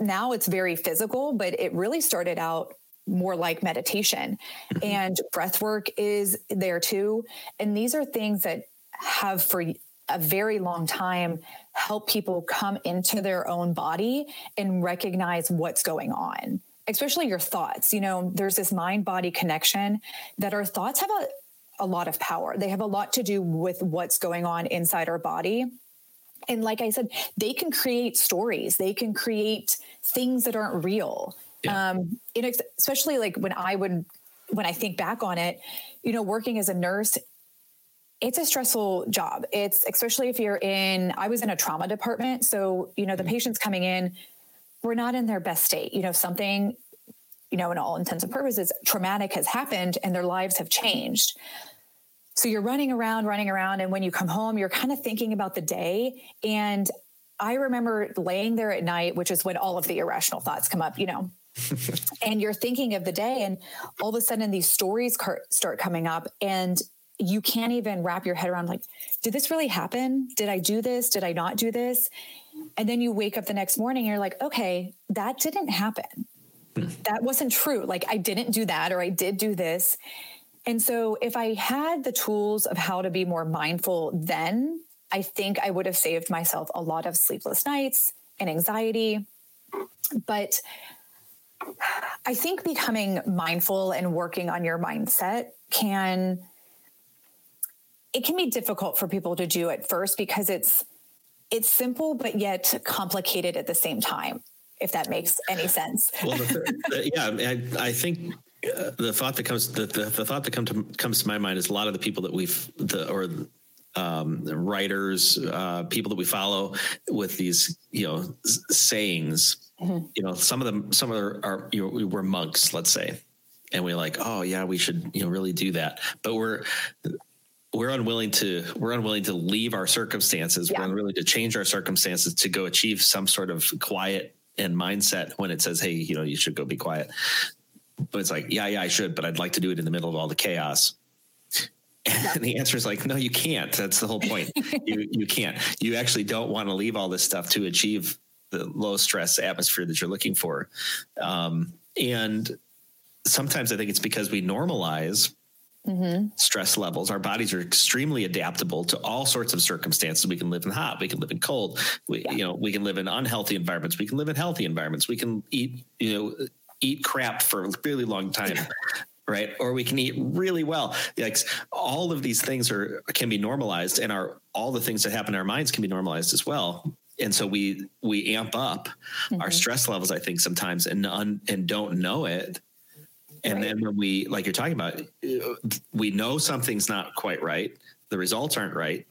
now it's very physical, but it really started out more like meditation. Mm-hmm. and breath work is there too. And these are things that have for a very long time help people come into their own body and recognize what's going on especially your thoughts. You know there's this mind body connection that our thoughts have a, a lot of power. They have a lot to do with what's going on inside our body and like i said they can create stories they can create things that aren't real yeah. um especially like when i would when i think back on it you know working as a nurse it's a stressful job. It's especially if you're in, I was in a trauma department. So, you know, the mm-hmm. patients coming in were not in their best state. You know, something, you know, in all intents and purposes, traumatic has happened and their lives have changed. So you're running around, running around. And when you come home, you're kind of thinking about the day. And I remember laying there at night, which is when all of the irrational thoughts come up, you know. and you're thinking of the day, and all of a sudden these stories start coming up, and you can't even wrap your head around like did this really happen did i do this did i not do this and then you wake up the next morning and you're like okay that didn't happen hmm. that wasn't true like i didn't do that or i did do this and so if i had the tools of how to be more mindful then i think i would have saved myself a lot of sleepless nights and anxiety. But I think becoming mindful and working on your mindset can it can be difficult for people to do at first because it's it's simple but yet complicated at the same time if that makes any sense well the, yeah I, I think uh, the thought that comes the, the, the thought that comes to comes to my mind is a lot of the people that we've the or um, writers uh, people that we follow with these you know sayings mm-hmm. you know some of them some of them are you know, we're monks let's say and we're like oh yeah we should you know really do that but we're we're unwilling to we're unwilling to leave our circumstances yeah. we're unwilling to change our circumstances to go achieve some sort of quiet and mindset when it says hey you know you should go be quiet but it's like yeah yeah i should but i'd like to do it in the middle of all the chaos and the answer is like no you can't that's the whole point you you can't you actually don't want to leave all this stuff to achieve the low stress atmosphere that you're looking for um, and sometimes i think it's because we normalize mm-hmm. stress levels. Our bodies are extremely adaptable to all sorts of circumstances. We can live in hot, we can live in cold. We, yeah. you know, we can live in unhealthy environments. We can live in healthy environments. We can eat, you know, eat crap for a really long time. right or we can eat really well like all of these things are can be normalized and our all the things that happen in our minds can be normalized as well and so we we amp up mm-hmm. our stress levels i think sometimes and un, and don't know it and right. then when we, like you're talking about, we know something's not quite right. The results aren't right.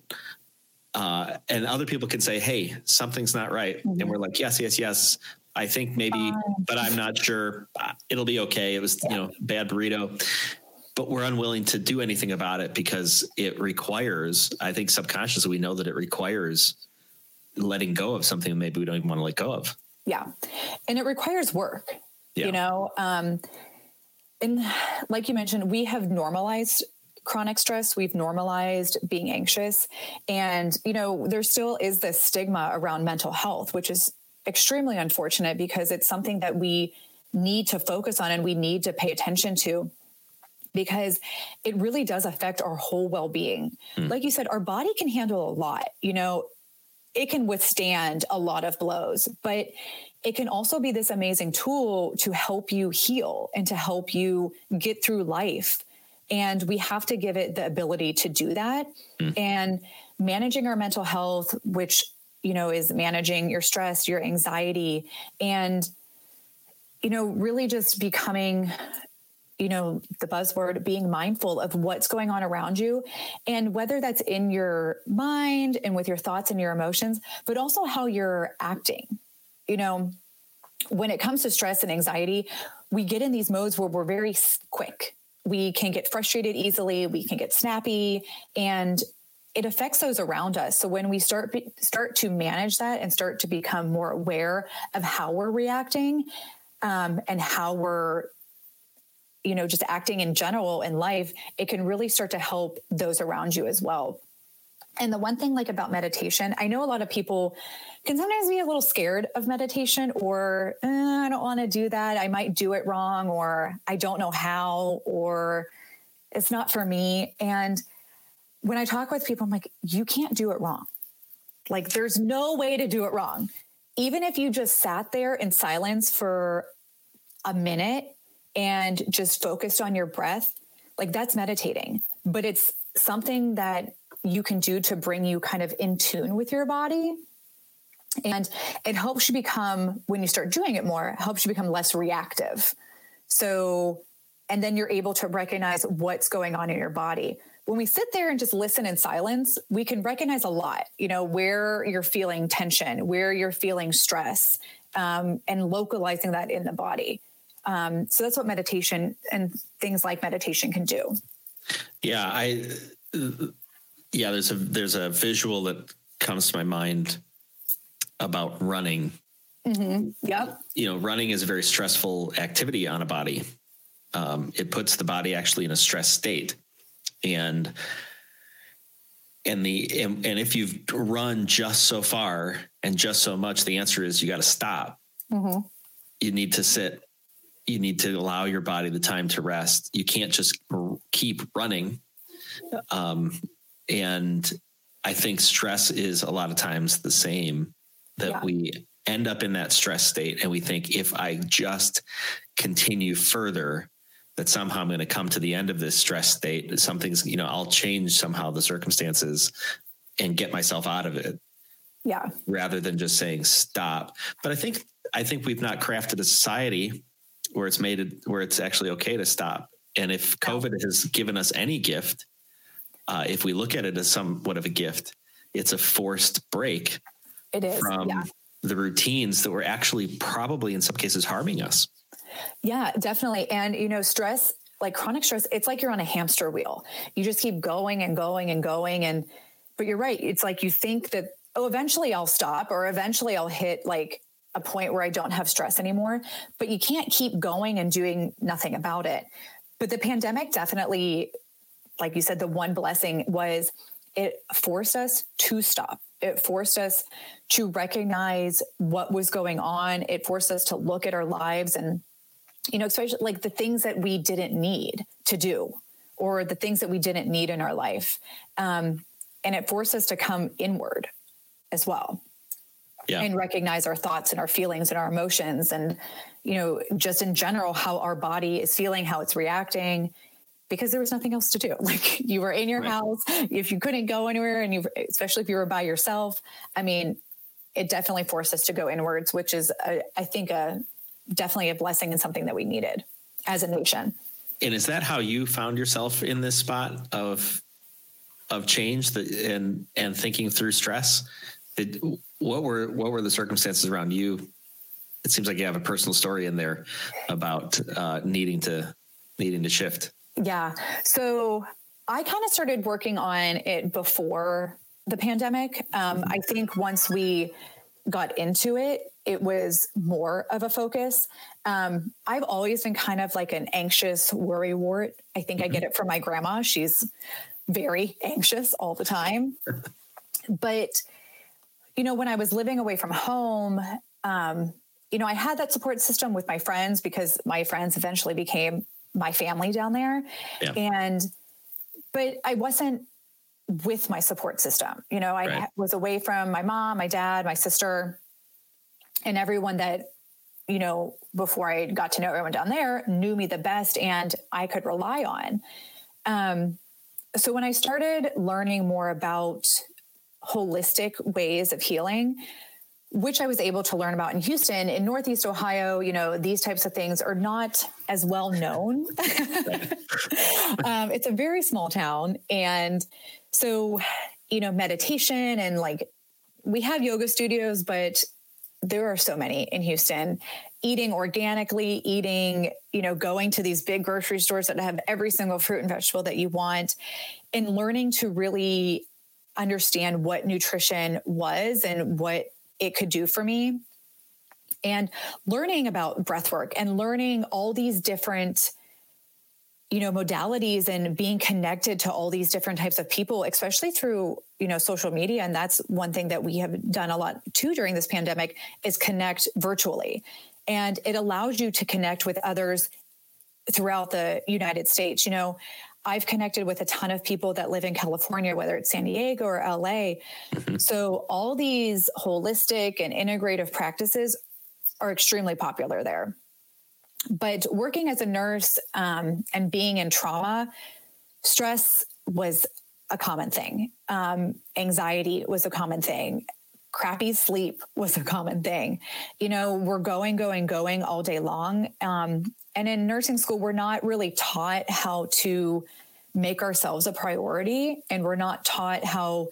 Uh, and other people can say, "Hey, something's not right," mm-hmm. and we're like, "Yes, yes, yes." I think maybe, but I'm not sure. Uh, it'll be okay. It was, yeah. you know, bad burrito, but we're unwilling to do anything about it because it requires. I think subconsciously we know that it requires letting go of something maybe we don't even want to let go of. Yeah, and it requires work. Yeah. You know, um, and like you mentioned, we have normalized chronic stress we've normalized being anxious and you know there still is this stigma around mental health which is extremely unfortunate because it's something that we need to focus on and we need to pay attention to because it really does affect our whole well-being mm. like you said our body can handle a lot you know it can withstand a lot of blows but it can also be this amazing tool to help you heal and to help you get through life. And we have to give it the ability to do that. Mm. And managing our mental health, which, you know, is managing your stress, your anxiety, and, you know, really just becoming you know the buzzword being mindful of what's going on around you and whether that's in your mind and with your thoughts and your emotions but also how you're acting you know, when it comes to stress and anxiety, we get in these modes where we're very quick. We can get frustrated easily, we can get snappy, and it affects those around us. So when we start start to manage that and start to become more aware of how we're reacting um, and how we're you know just acting in general in life it can really start to help those around you as well and the one thing like about meditation i know a lot of people can sometimes be a little scared of meditation or eh, I don't want to do that. I might do it wrong or I don't know how or it's not for me. And when I talk with people, I'm like, you can't do it wrong. Like, there's no way to do it wrong. Even if you just sat there in silence for a minute and just focused on your breath, like that's meditating. But it's something that you can do to bring you kind of in tune with your body and it helps you become, when you start doing it more, it helps you become less reactive. So, and then you're able to recognize what's going on in your body. When we sit there and just listen in silence, we can recognize a lot, you know, where you're feeling tension, where you're feeling stress, um, and localizing that in the body. Um, so that's what meditation and things like meditation can do. Yeah, I yeah, there's a there's a visual that comes to my mind about running. Mm-hmm. Yep. You know, running is a very stressful activity on a body. Um, it puts the body actually in a stress state, and and the and, and, if you've run just so far and just so much, the answer is you got to stop. Mm-hmm. You need to sit. You need to allow your body the time to rest. You can't just keep running. Um, and I think stress is a lot of times the same that yeah. we end up in that stress state and we think if I just continue further, that somehow I'm going to come to the end of this stress state. Something's, you know, I'll change somehow the circumstances and get myself out of it. Yeah. Rather than just saying stop. But I think I think we've not crafted a society where it's made it where it's actually okay to stop. And if COVID has given us any gift, uh, if we look at it as somewhat of a gift, it's a forced break. It is from yeah. the routines that were actually probably in some cases harming us. Yeah, definitely. And you know, stress, like chronic stress, it's like you're on a hamster wheel. You just keep going and going and going. And but you're right. It's like you think that oh, eventually I'll stop, or eventually I'll hit like a point where I don't have stress anymore. But you can't keep going and doing nothing about it. But the pandemic definitely, like you said, the one blessing was it forced us to stop. It forced us to recognize what was going on. It forced us to look at our lives and, you know, especially like the things that we didn't need to do or the things that we didn't need in our life. Um, and it forced us to come inward as well yeah. and recognize our thoughts and our feelings and our emotions and you know just in general how our body is feeling how it's reacting because there was nothing else to do like you were in your right. house if you couldn't go anywhere and you especially if you were by yourself i mean it definitely forced us to go inwards which is a, I think a definitely a blessing and something that we needed as a nation and is that how you found yourself in this spot of of change that and and thinking through stress did, what were what were the circumstances around you? It seems like you have a personal story in there about uh, needing to needing to shift. Yeah. So I kind of started working on it before the pandemic. Um, I think once we got into it, it was more of a focus. Um, I've always been kind of like an anxious worry wart. I think mm-hmm. I get mm-hmm. it from my grandma. She's very anxious all the time. but you know, when I was living away from home, um, you know, I had that support system with my friends because my friends eventually became my family down there. Yeah. And, but I wasn't with my support system. You know, I right. was away from my mom, my dad, my sister, and everyone that, you know, before I got to know everyone down there knew me the best and I could rely on. Um, so when I started learning more about holistic ways of healing which I was able to learn about in Houston. In Northeast Ohio, you know, these types of things are not as well known. um, it's a very small town. And so, you know, meditation and like we have yoga studios, but there are so many in Houston. Eating organically, eating, you know, going to these big grocery stores that have every single fruit and vegetable that you want, and learning to really understand what nutrition was and what it could do for me and learning about breath work and learning all these different you know modalities and being connected to all these different types of people especially through you know social media and that's one thing that we have done a lot too during this pandemic is connect virtually and it allows you to connect with others throughout the United States you know I've connected with a ton of people that live in California, whether it's San Diego or LA. Mm-hmm. So all these holistic and integrative practices are extremely popular there. But working as a nurse um, and being in trauma, stress was a common thing. Um, anxiety was a common thing. Crappy sleep was a common thing. You know, we're going, going, going all day long. Um, and in nursing school, we're not really taught how to make ourselves a priority and we're not taught how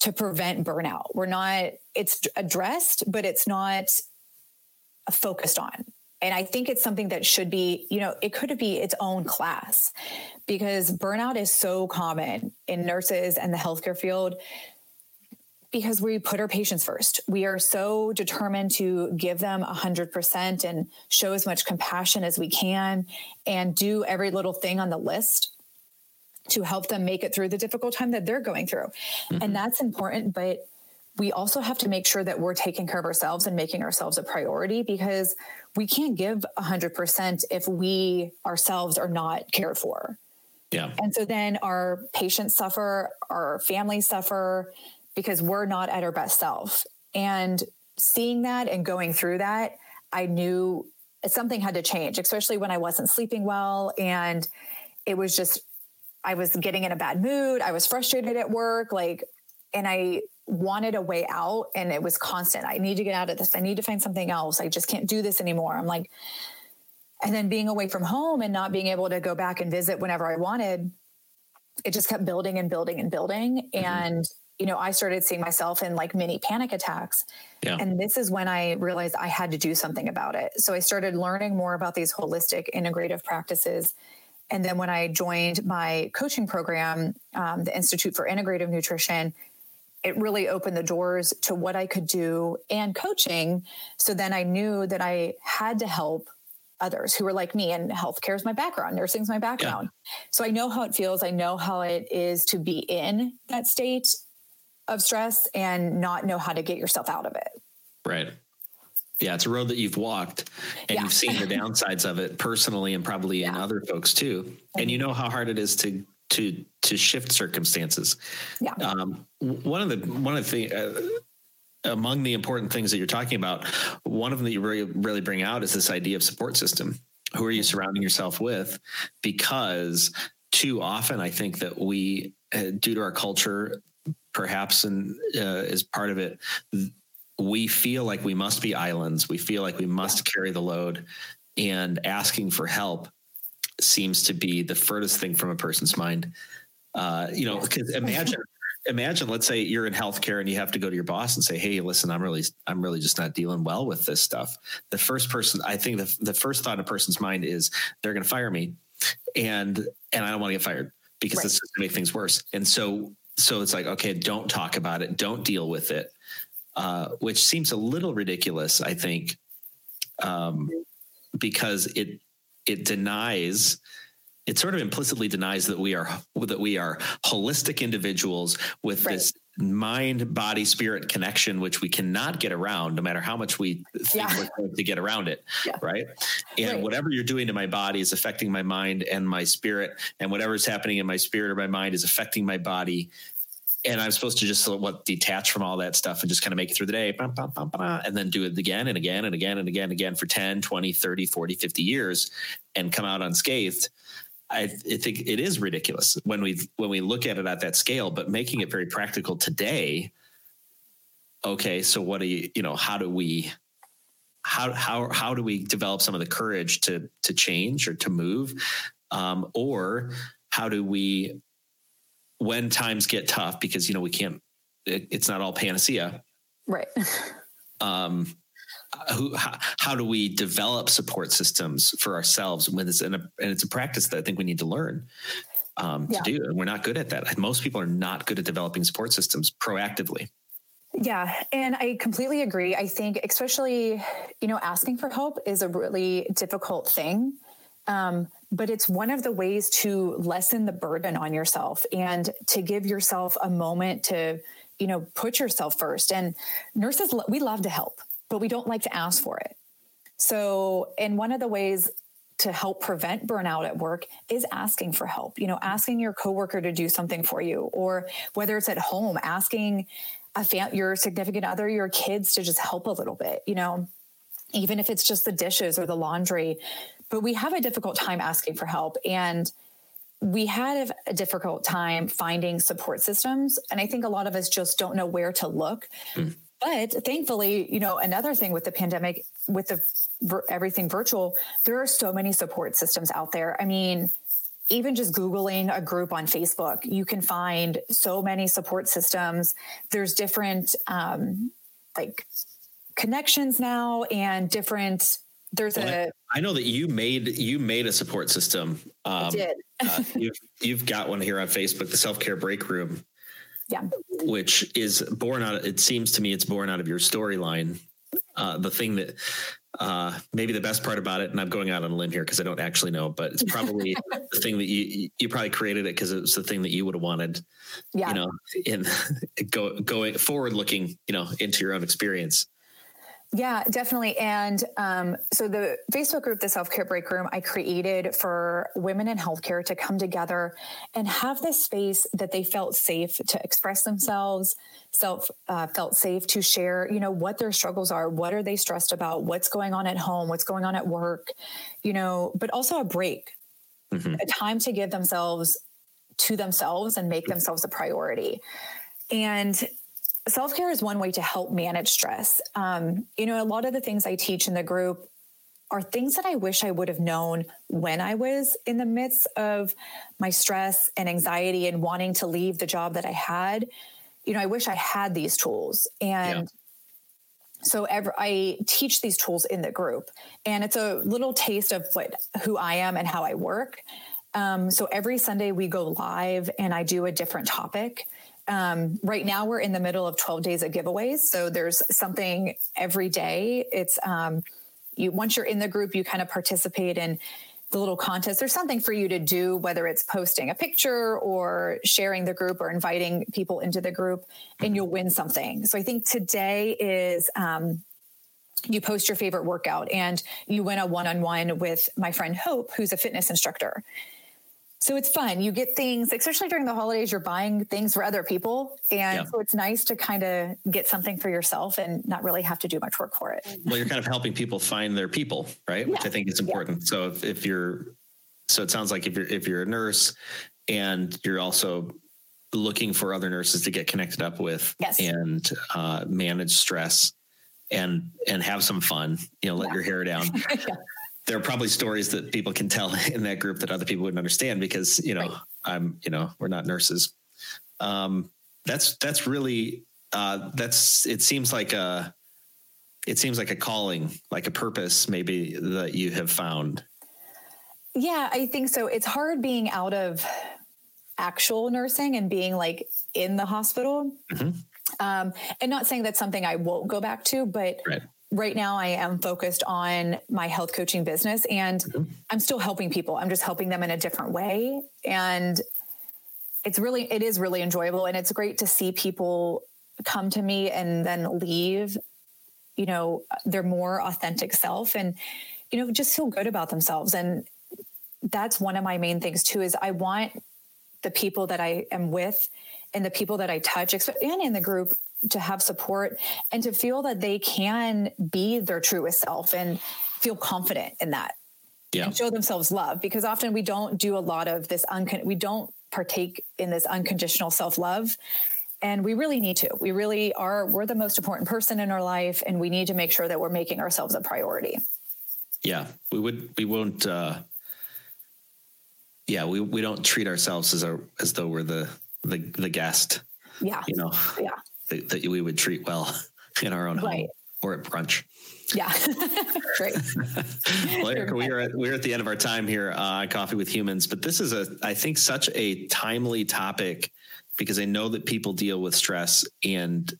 to prevent burnout. We're not, it's addressed, but it's not focused on. And I think it's something that should be, you know, it could be its own class because burnout is so common in nurses and the healthcare field because we put our patients first. We are so determined to give them 100% and show as much compassion as we can and do every little thing on the list to help them make it through the difficult time that they're going through. Mm-hmm. And that's important. But we also have to make sure that we're taking care of ourselves and making ourselves a priority because we can't give 100% if we ourselves are not cared for. Yeah. And so then our patients suffer, our families suffer, because we're not at our best self. And seeing that and going through that, I knew something had to change, especially when I wasn't sleeping well. And it was just, I was getting in a bad mood. I was frustrated at work. Like, and I wanted a way out and it was constant. I need to get out of this. I need to find something else. I just can't do this anymore. I'm like, and then being away from home and not being able to go back and visit whenever I wanted, it just kept building and building and building. Mm-hmm. And, you know, I started seeing myself in like mini panic attacks. Yeah. And this is when I realized I had to do something about it. So I started learning more about these holistic integrative practices. And then when I joined my coaching program, um, the Institute for Integrative Nutrition, it really opened the doors to what I could do and coaching. So then I knew that I had to help others who were like me and healthcare is my background nursing is my background yeah. so i know how it feels i know how it is to be in that state of stress and not know how to get yourself out of it right yeah it's a road that you've walked and yeah. you've seen the downsides of it personally and probably yeah. in other folks too and you mm-hmm. know how hard it is to to to shift circumstances. Yeah. Um, one of the one of the uh, among the important things that you're talking about, one of them that you really really bring out is this idea of support system. Who are you surrounding yourself with? Because too often, I think that we, uh, due to our culture, perhaps and uh, as part of it, we feel like we must be islands. We feel like we must carry the load, and asking for help seems to be the furthest thing from a person's mind. Uh, you know, because imagine, imagine, let's say you're in healthcare and you have to go to your boss and say, "Hey, listen, I'm really, I'm really just not dealing well with this stuff." The first person, I think, the the first thought in a person's mind is they're going to fire me, and and I don't want to get fired because right. this is going to make things worse. And so, so it's like, okay, don't talk about it, don't deal with it, uh, which seems a little ridiculous, I think, um, because it it denies it sort of implicitly denies that we are that we are holistic individuals with right. this mind body spirit connection which we cannot get around no matter how much we think yeah. we're going to get around it yeah. right and right. whatever you're doing to my body is affecting my mind and my spirit and whatever's happening in my spirit or my mind is affecting my body and I'm supposed to just what detach from all that stuff and just kind of make it through the day and then do it again and again and again and again and again for 10, 20, 30, 40, 50 years and come out unscathed. I, I think it is ridiculous when we when we look at it at that scale, but making it very practical today. Okay, so what do you you know? How do we how how how do we develop some of the courage to to change or to move, um, or how do we when times get tough because you know we can't it, it's not all panacea right um who how, how, do we develop support systems for ourselves when it's in a, and it's a practice that i think we need to learn um, yeah. to do and we're not good at that most people are not good at developing support systems proactively yeah, and I completely agree. I think, especially, you know, asking for help is a really difficult thing. Um, but it's one of the ways to lessen the burden on yourself and to give yourself a moment to you know put yourself first. And nurses we love to help but we don't like to ask for it. So and one of the ways to help prevent burnout at work is asking for help you know asking your coworker to do something for you or whether it's at home asking a fam- your significant other your kids to just help a little bit you know? Even if it's just the dishes or the laundry but we have a difficult time asking for help. And we had a difficult time finding support systems. And I think a lot of us just don't know where to look. Mm. But thankfully, you know, another thing with the pandemic, with the everything virtual, there are so many support systems out there. I mean, even just Googling a group on Facebook, you can find so many support systems. There's different um, like connections now and different there's well, a I know that you made you made a support system. Um, I did. uh, you've, you've got one here on Facebook, the self care break room. Yeah. Which is born out. Of, It seems to me it's born out of your storyline. Uh, the thing that uh, maybe the best part about it, and I'm going out on a limb here because I don't actually know, but it's probably the thing that you you probably created it because it's the thing that you would have wanted. Yeah. You know, in go going forward looking, you know, into your own experience. Yeah, definitely. And um, so the Facebook group, the Self Care Break Room, I created for women in healthcare to come together and have this space that they felt safe to express themselves, self uh, felt safe to share, you know, what their struggles are, what are they stressed about, what's going on at home, what's going on at work, you know, but also a break, mm-hmm. a time to give themselves to themselves and make themselves a priority. And self care is one way to help manage stress. Um, you know, a lot of the things I teach in the group are things that I wish I would have known when I was in the midst of my stress and anxiety and wanting to leave the job that I had. You know, I wish I had these tools. And yeah. so ever, I teach these tools in the group, and it's a little taste of what who I am and how I work. Um, so every Sunday we go live and I do a different topic um, right now we're in the middle of 12 days of giveaways. So there's something every day. It's um, you once you're in the group, you kind of participate in the little contest. There's something for you to do, whether it's posting a picture or sharing the group or inviting people into the group, and you'll win something. So I think today is um, you post your favorite workout and you win a one on one with my friend Hope, who's a fitness instructor. So it's fun. You get things, especially during the holidays, you're buying things for other people. And yeah. so it's nice to kind of get something for yourself and not really have to do much work for it. Well, you're kind of helping people find their people, right? Yeah. Which I think is important. Yeah. So if, if you're, so it sounds like if you're, if you're a nurse and you're also looking for other nurses to get connected up with yes. and uh, manage stress and, and have some fun, you know, let your hair down. there are probably stories that people can tell in that group that other people wouldn't understand because you know right. I'm you know we're not nurses. Um, that's that's really uh, that's it seems like a it seems like a calling, like a purpose, maybe that you have found. Yeah, I think so. It's hard being out of actual nursing and being like in the hospital. Mm-hmm. Um, and not saying that's something I won't go back to, but right right now I am focused on my health coaching business and mm-hmm. I'm still helping people. I'm just helping them in a different way. And it's really, it is really enjoyable. And it's great to see people come to me and then leave, you know, their more authentic self and, you know, just feel good about themselves. And that's one of my main things too, is I want the people that I am with and the people that I touch and in the group to have support and to feel that they can be their truest self and feel confident in that yeah. and show themselves love. Because often we don't do a lot of this uncon- we don't partake in this unconditional self-love and we really need to. We really are we're the most important person in our life and we need to make sure that we're making ourselves a priority. Yeah. We would we won't uh yeah we we don't treat ourselves as a as though we're the the the guest. Yeah. You know? Yeah that, that we would treat well in our own right. home or at brunch. Yeah, great. well, Erica, we are at we're at the end of our time here uh, Coffee with Humans, but this is a I think such a timely topic because I know that people deal with stress and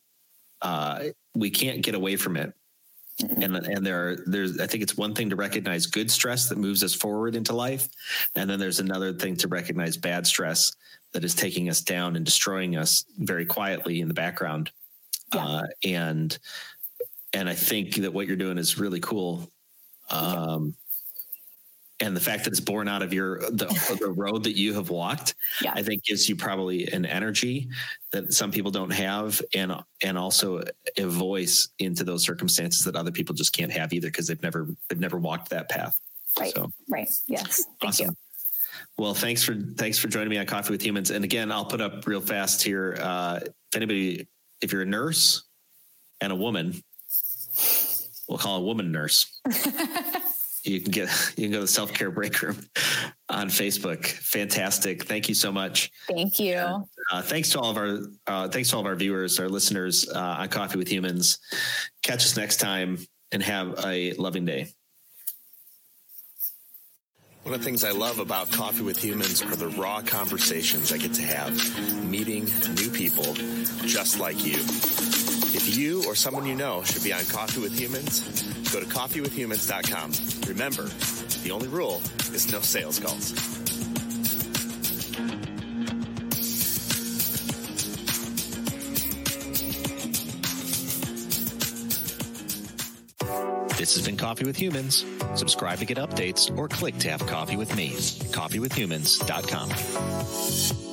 uh, we can't get away from it. Mm-hmm. And and there are there's I think it's one thing to recognize good stress that moves us forward into life, and then there's another thing to recognize bad stress that is taking us down and destroying us very quietly in the background. Yeah. Uh, and and I think that what you're doing is really cool. Um, and the fact that it's born out of your the, the road that you have walked, yeah. I think gives you probably an energy that some people don't have, and and also a voice into those circumstances that other people just can't have either because they've never they've never walked that path. Right. So, right. Yes. Thank awesome. you. Well, thanks for thanks for joining me on Coffee with Humans. And again, I'll put up real fast here. Uh, if anybody, if you're a nurse and a woman, we'll call a woman nurse. you can get you can go to the self care break room on Facebook. Fantastic! Thank you so much. Thank you. And, uh, thanks to all of our uh, thanks to all of our viewers, our listeners uh, on Coffee with Humans. Catch us next time and have a loving day. One of the things I love about Coffee with Humans are the raw conversations I get to have, meeting new people just like you. If you or someone you know should be on Coffee with Humans, go to coffeewithhumans.com. Remember, the only rule is no sales calls. This has been Coffee with Humans. Subscribe to get updates or click to have coffee with me. Coffeewithhumans.com.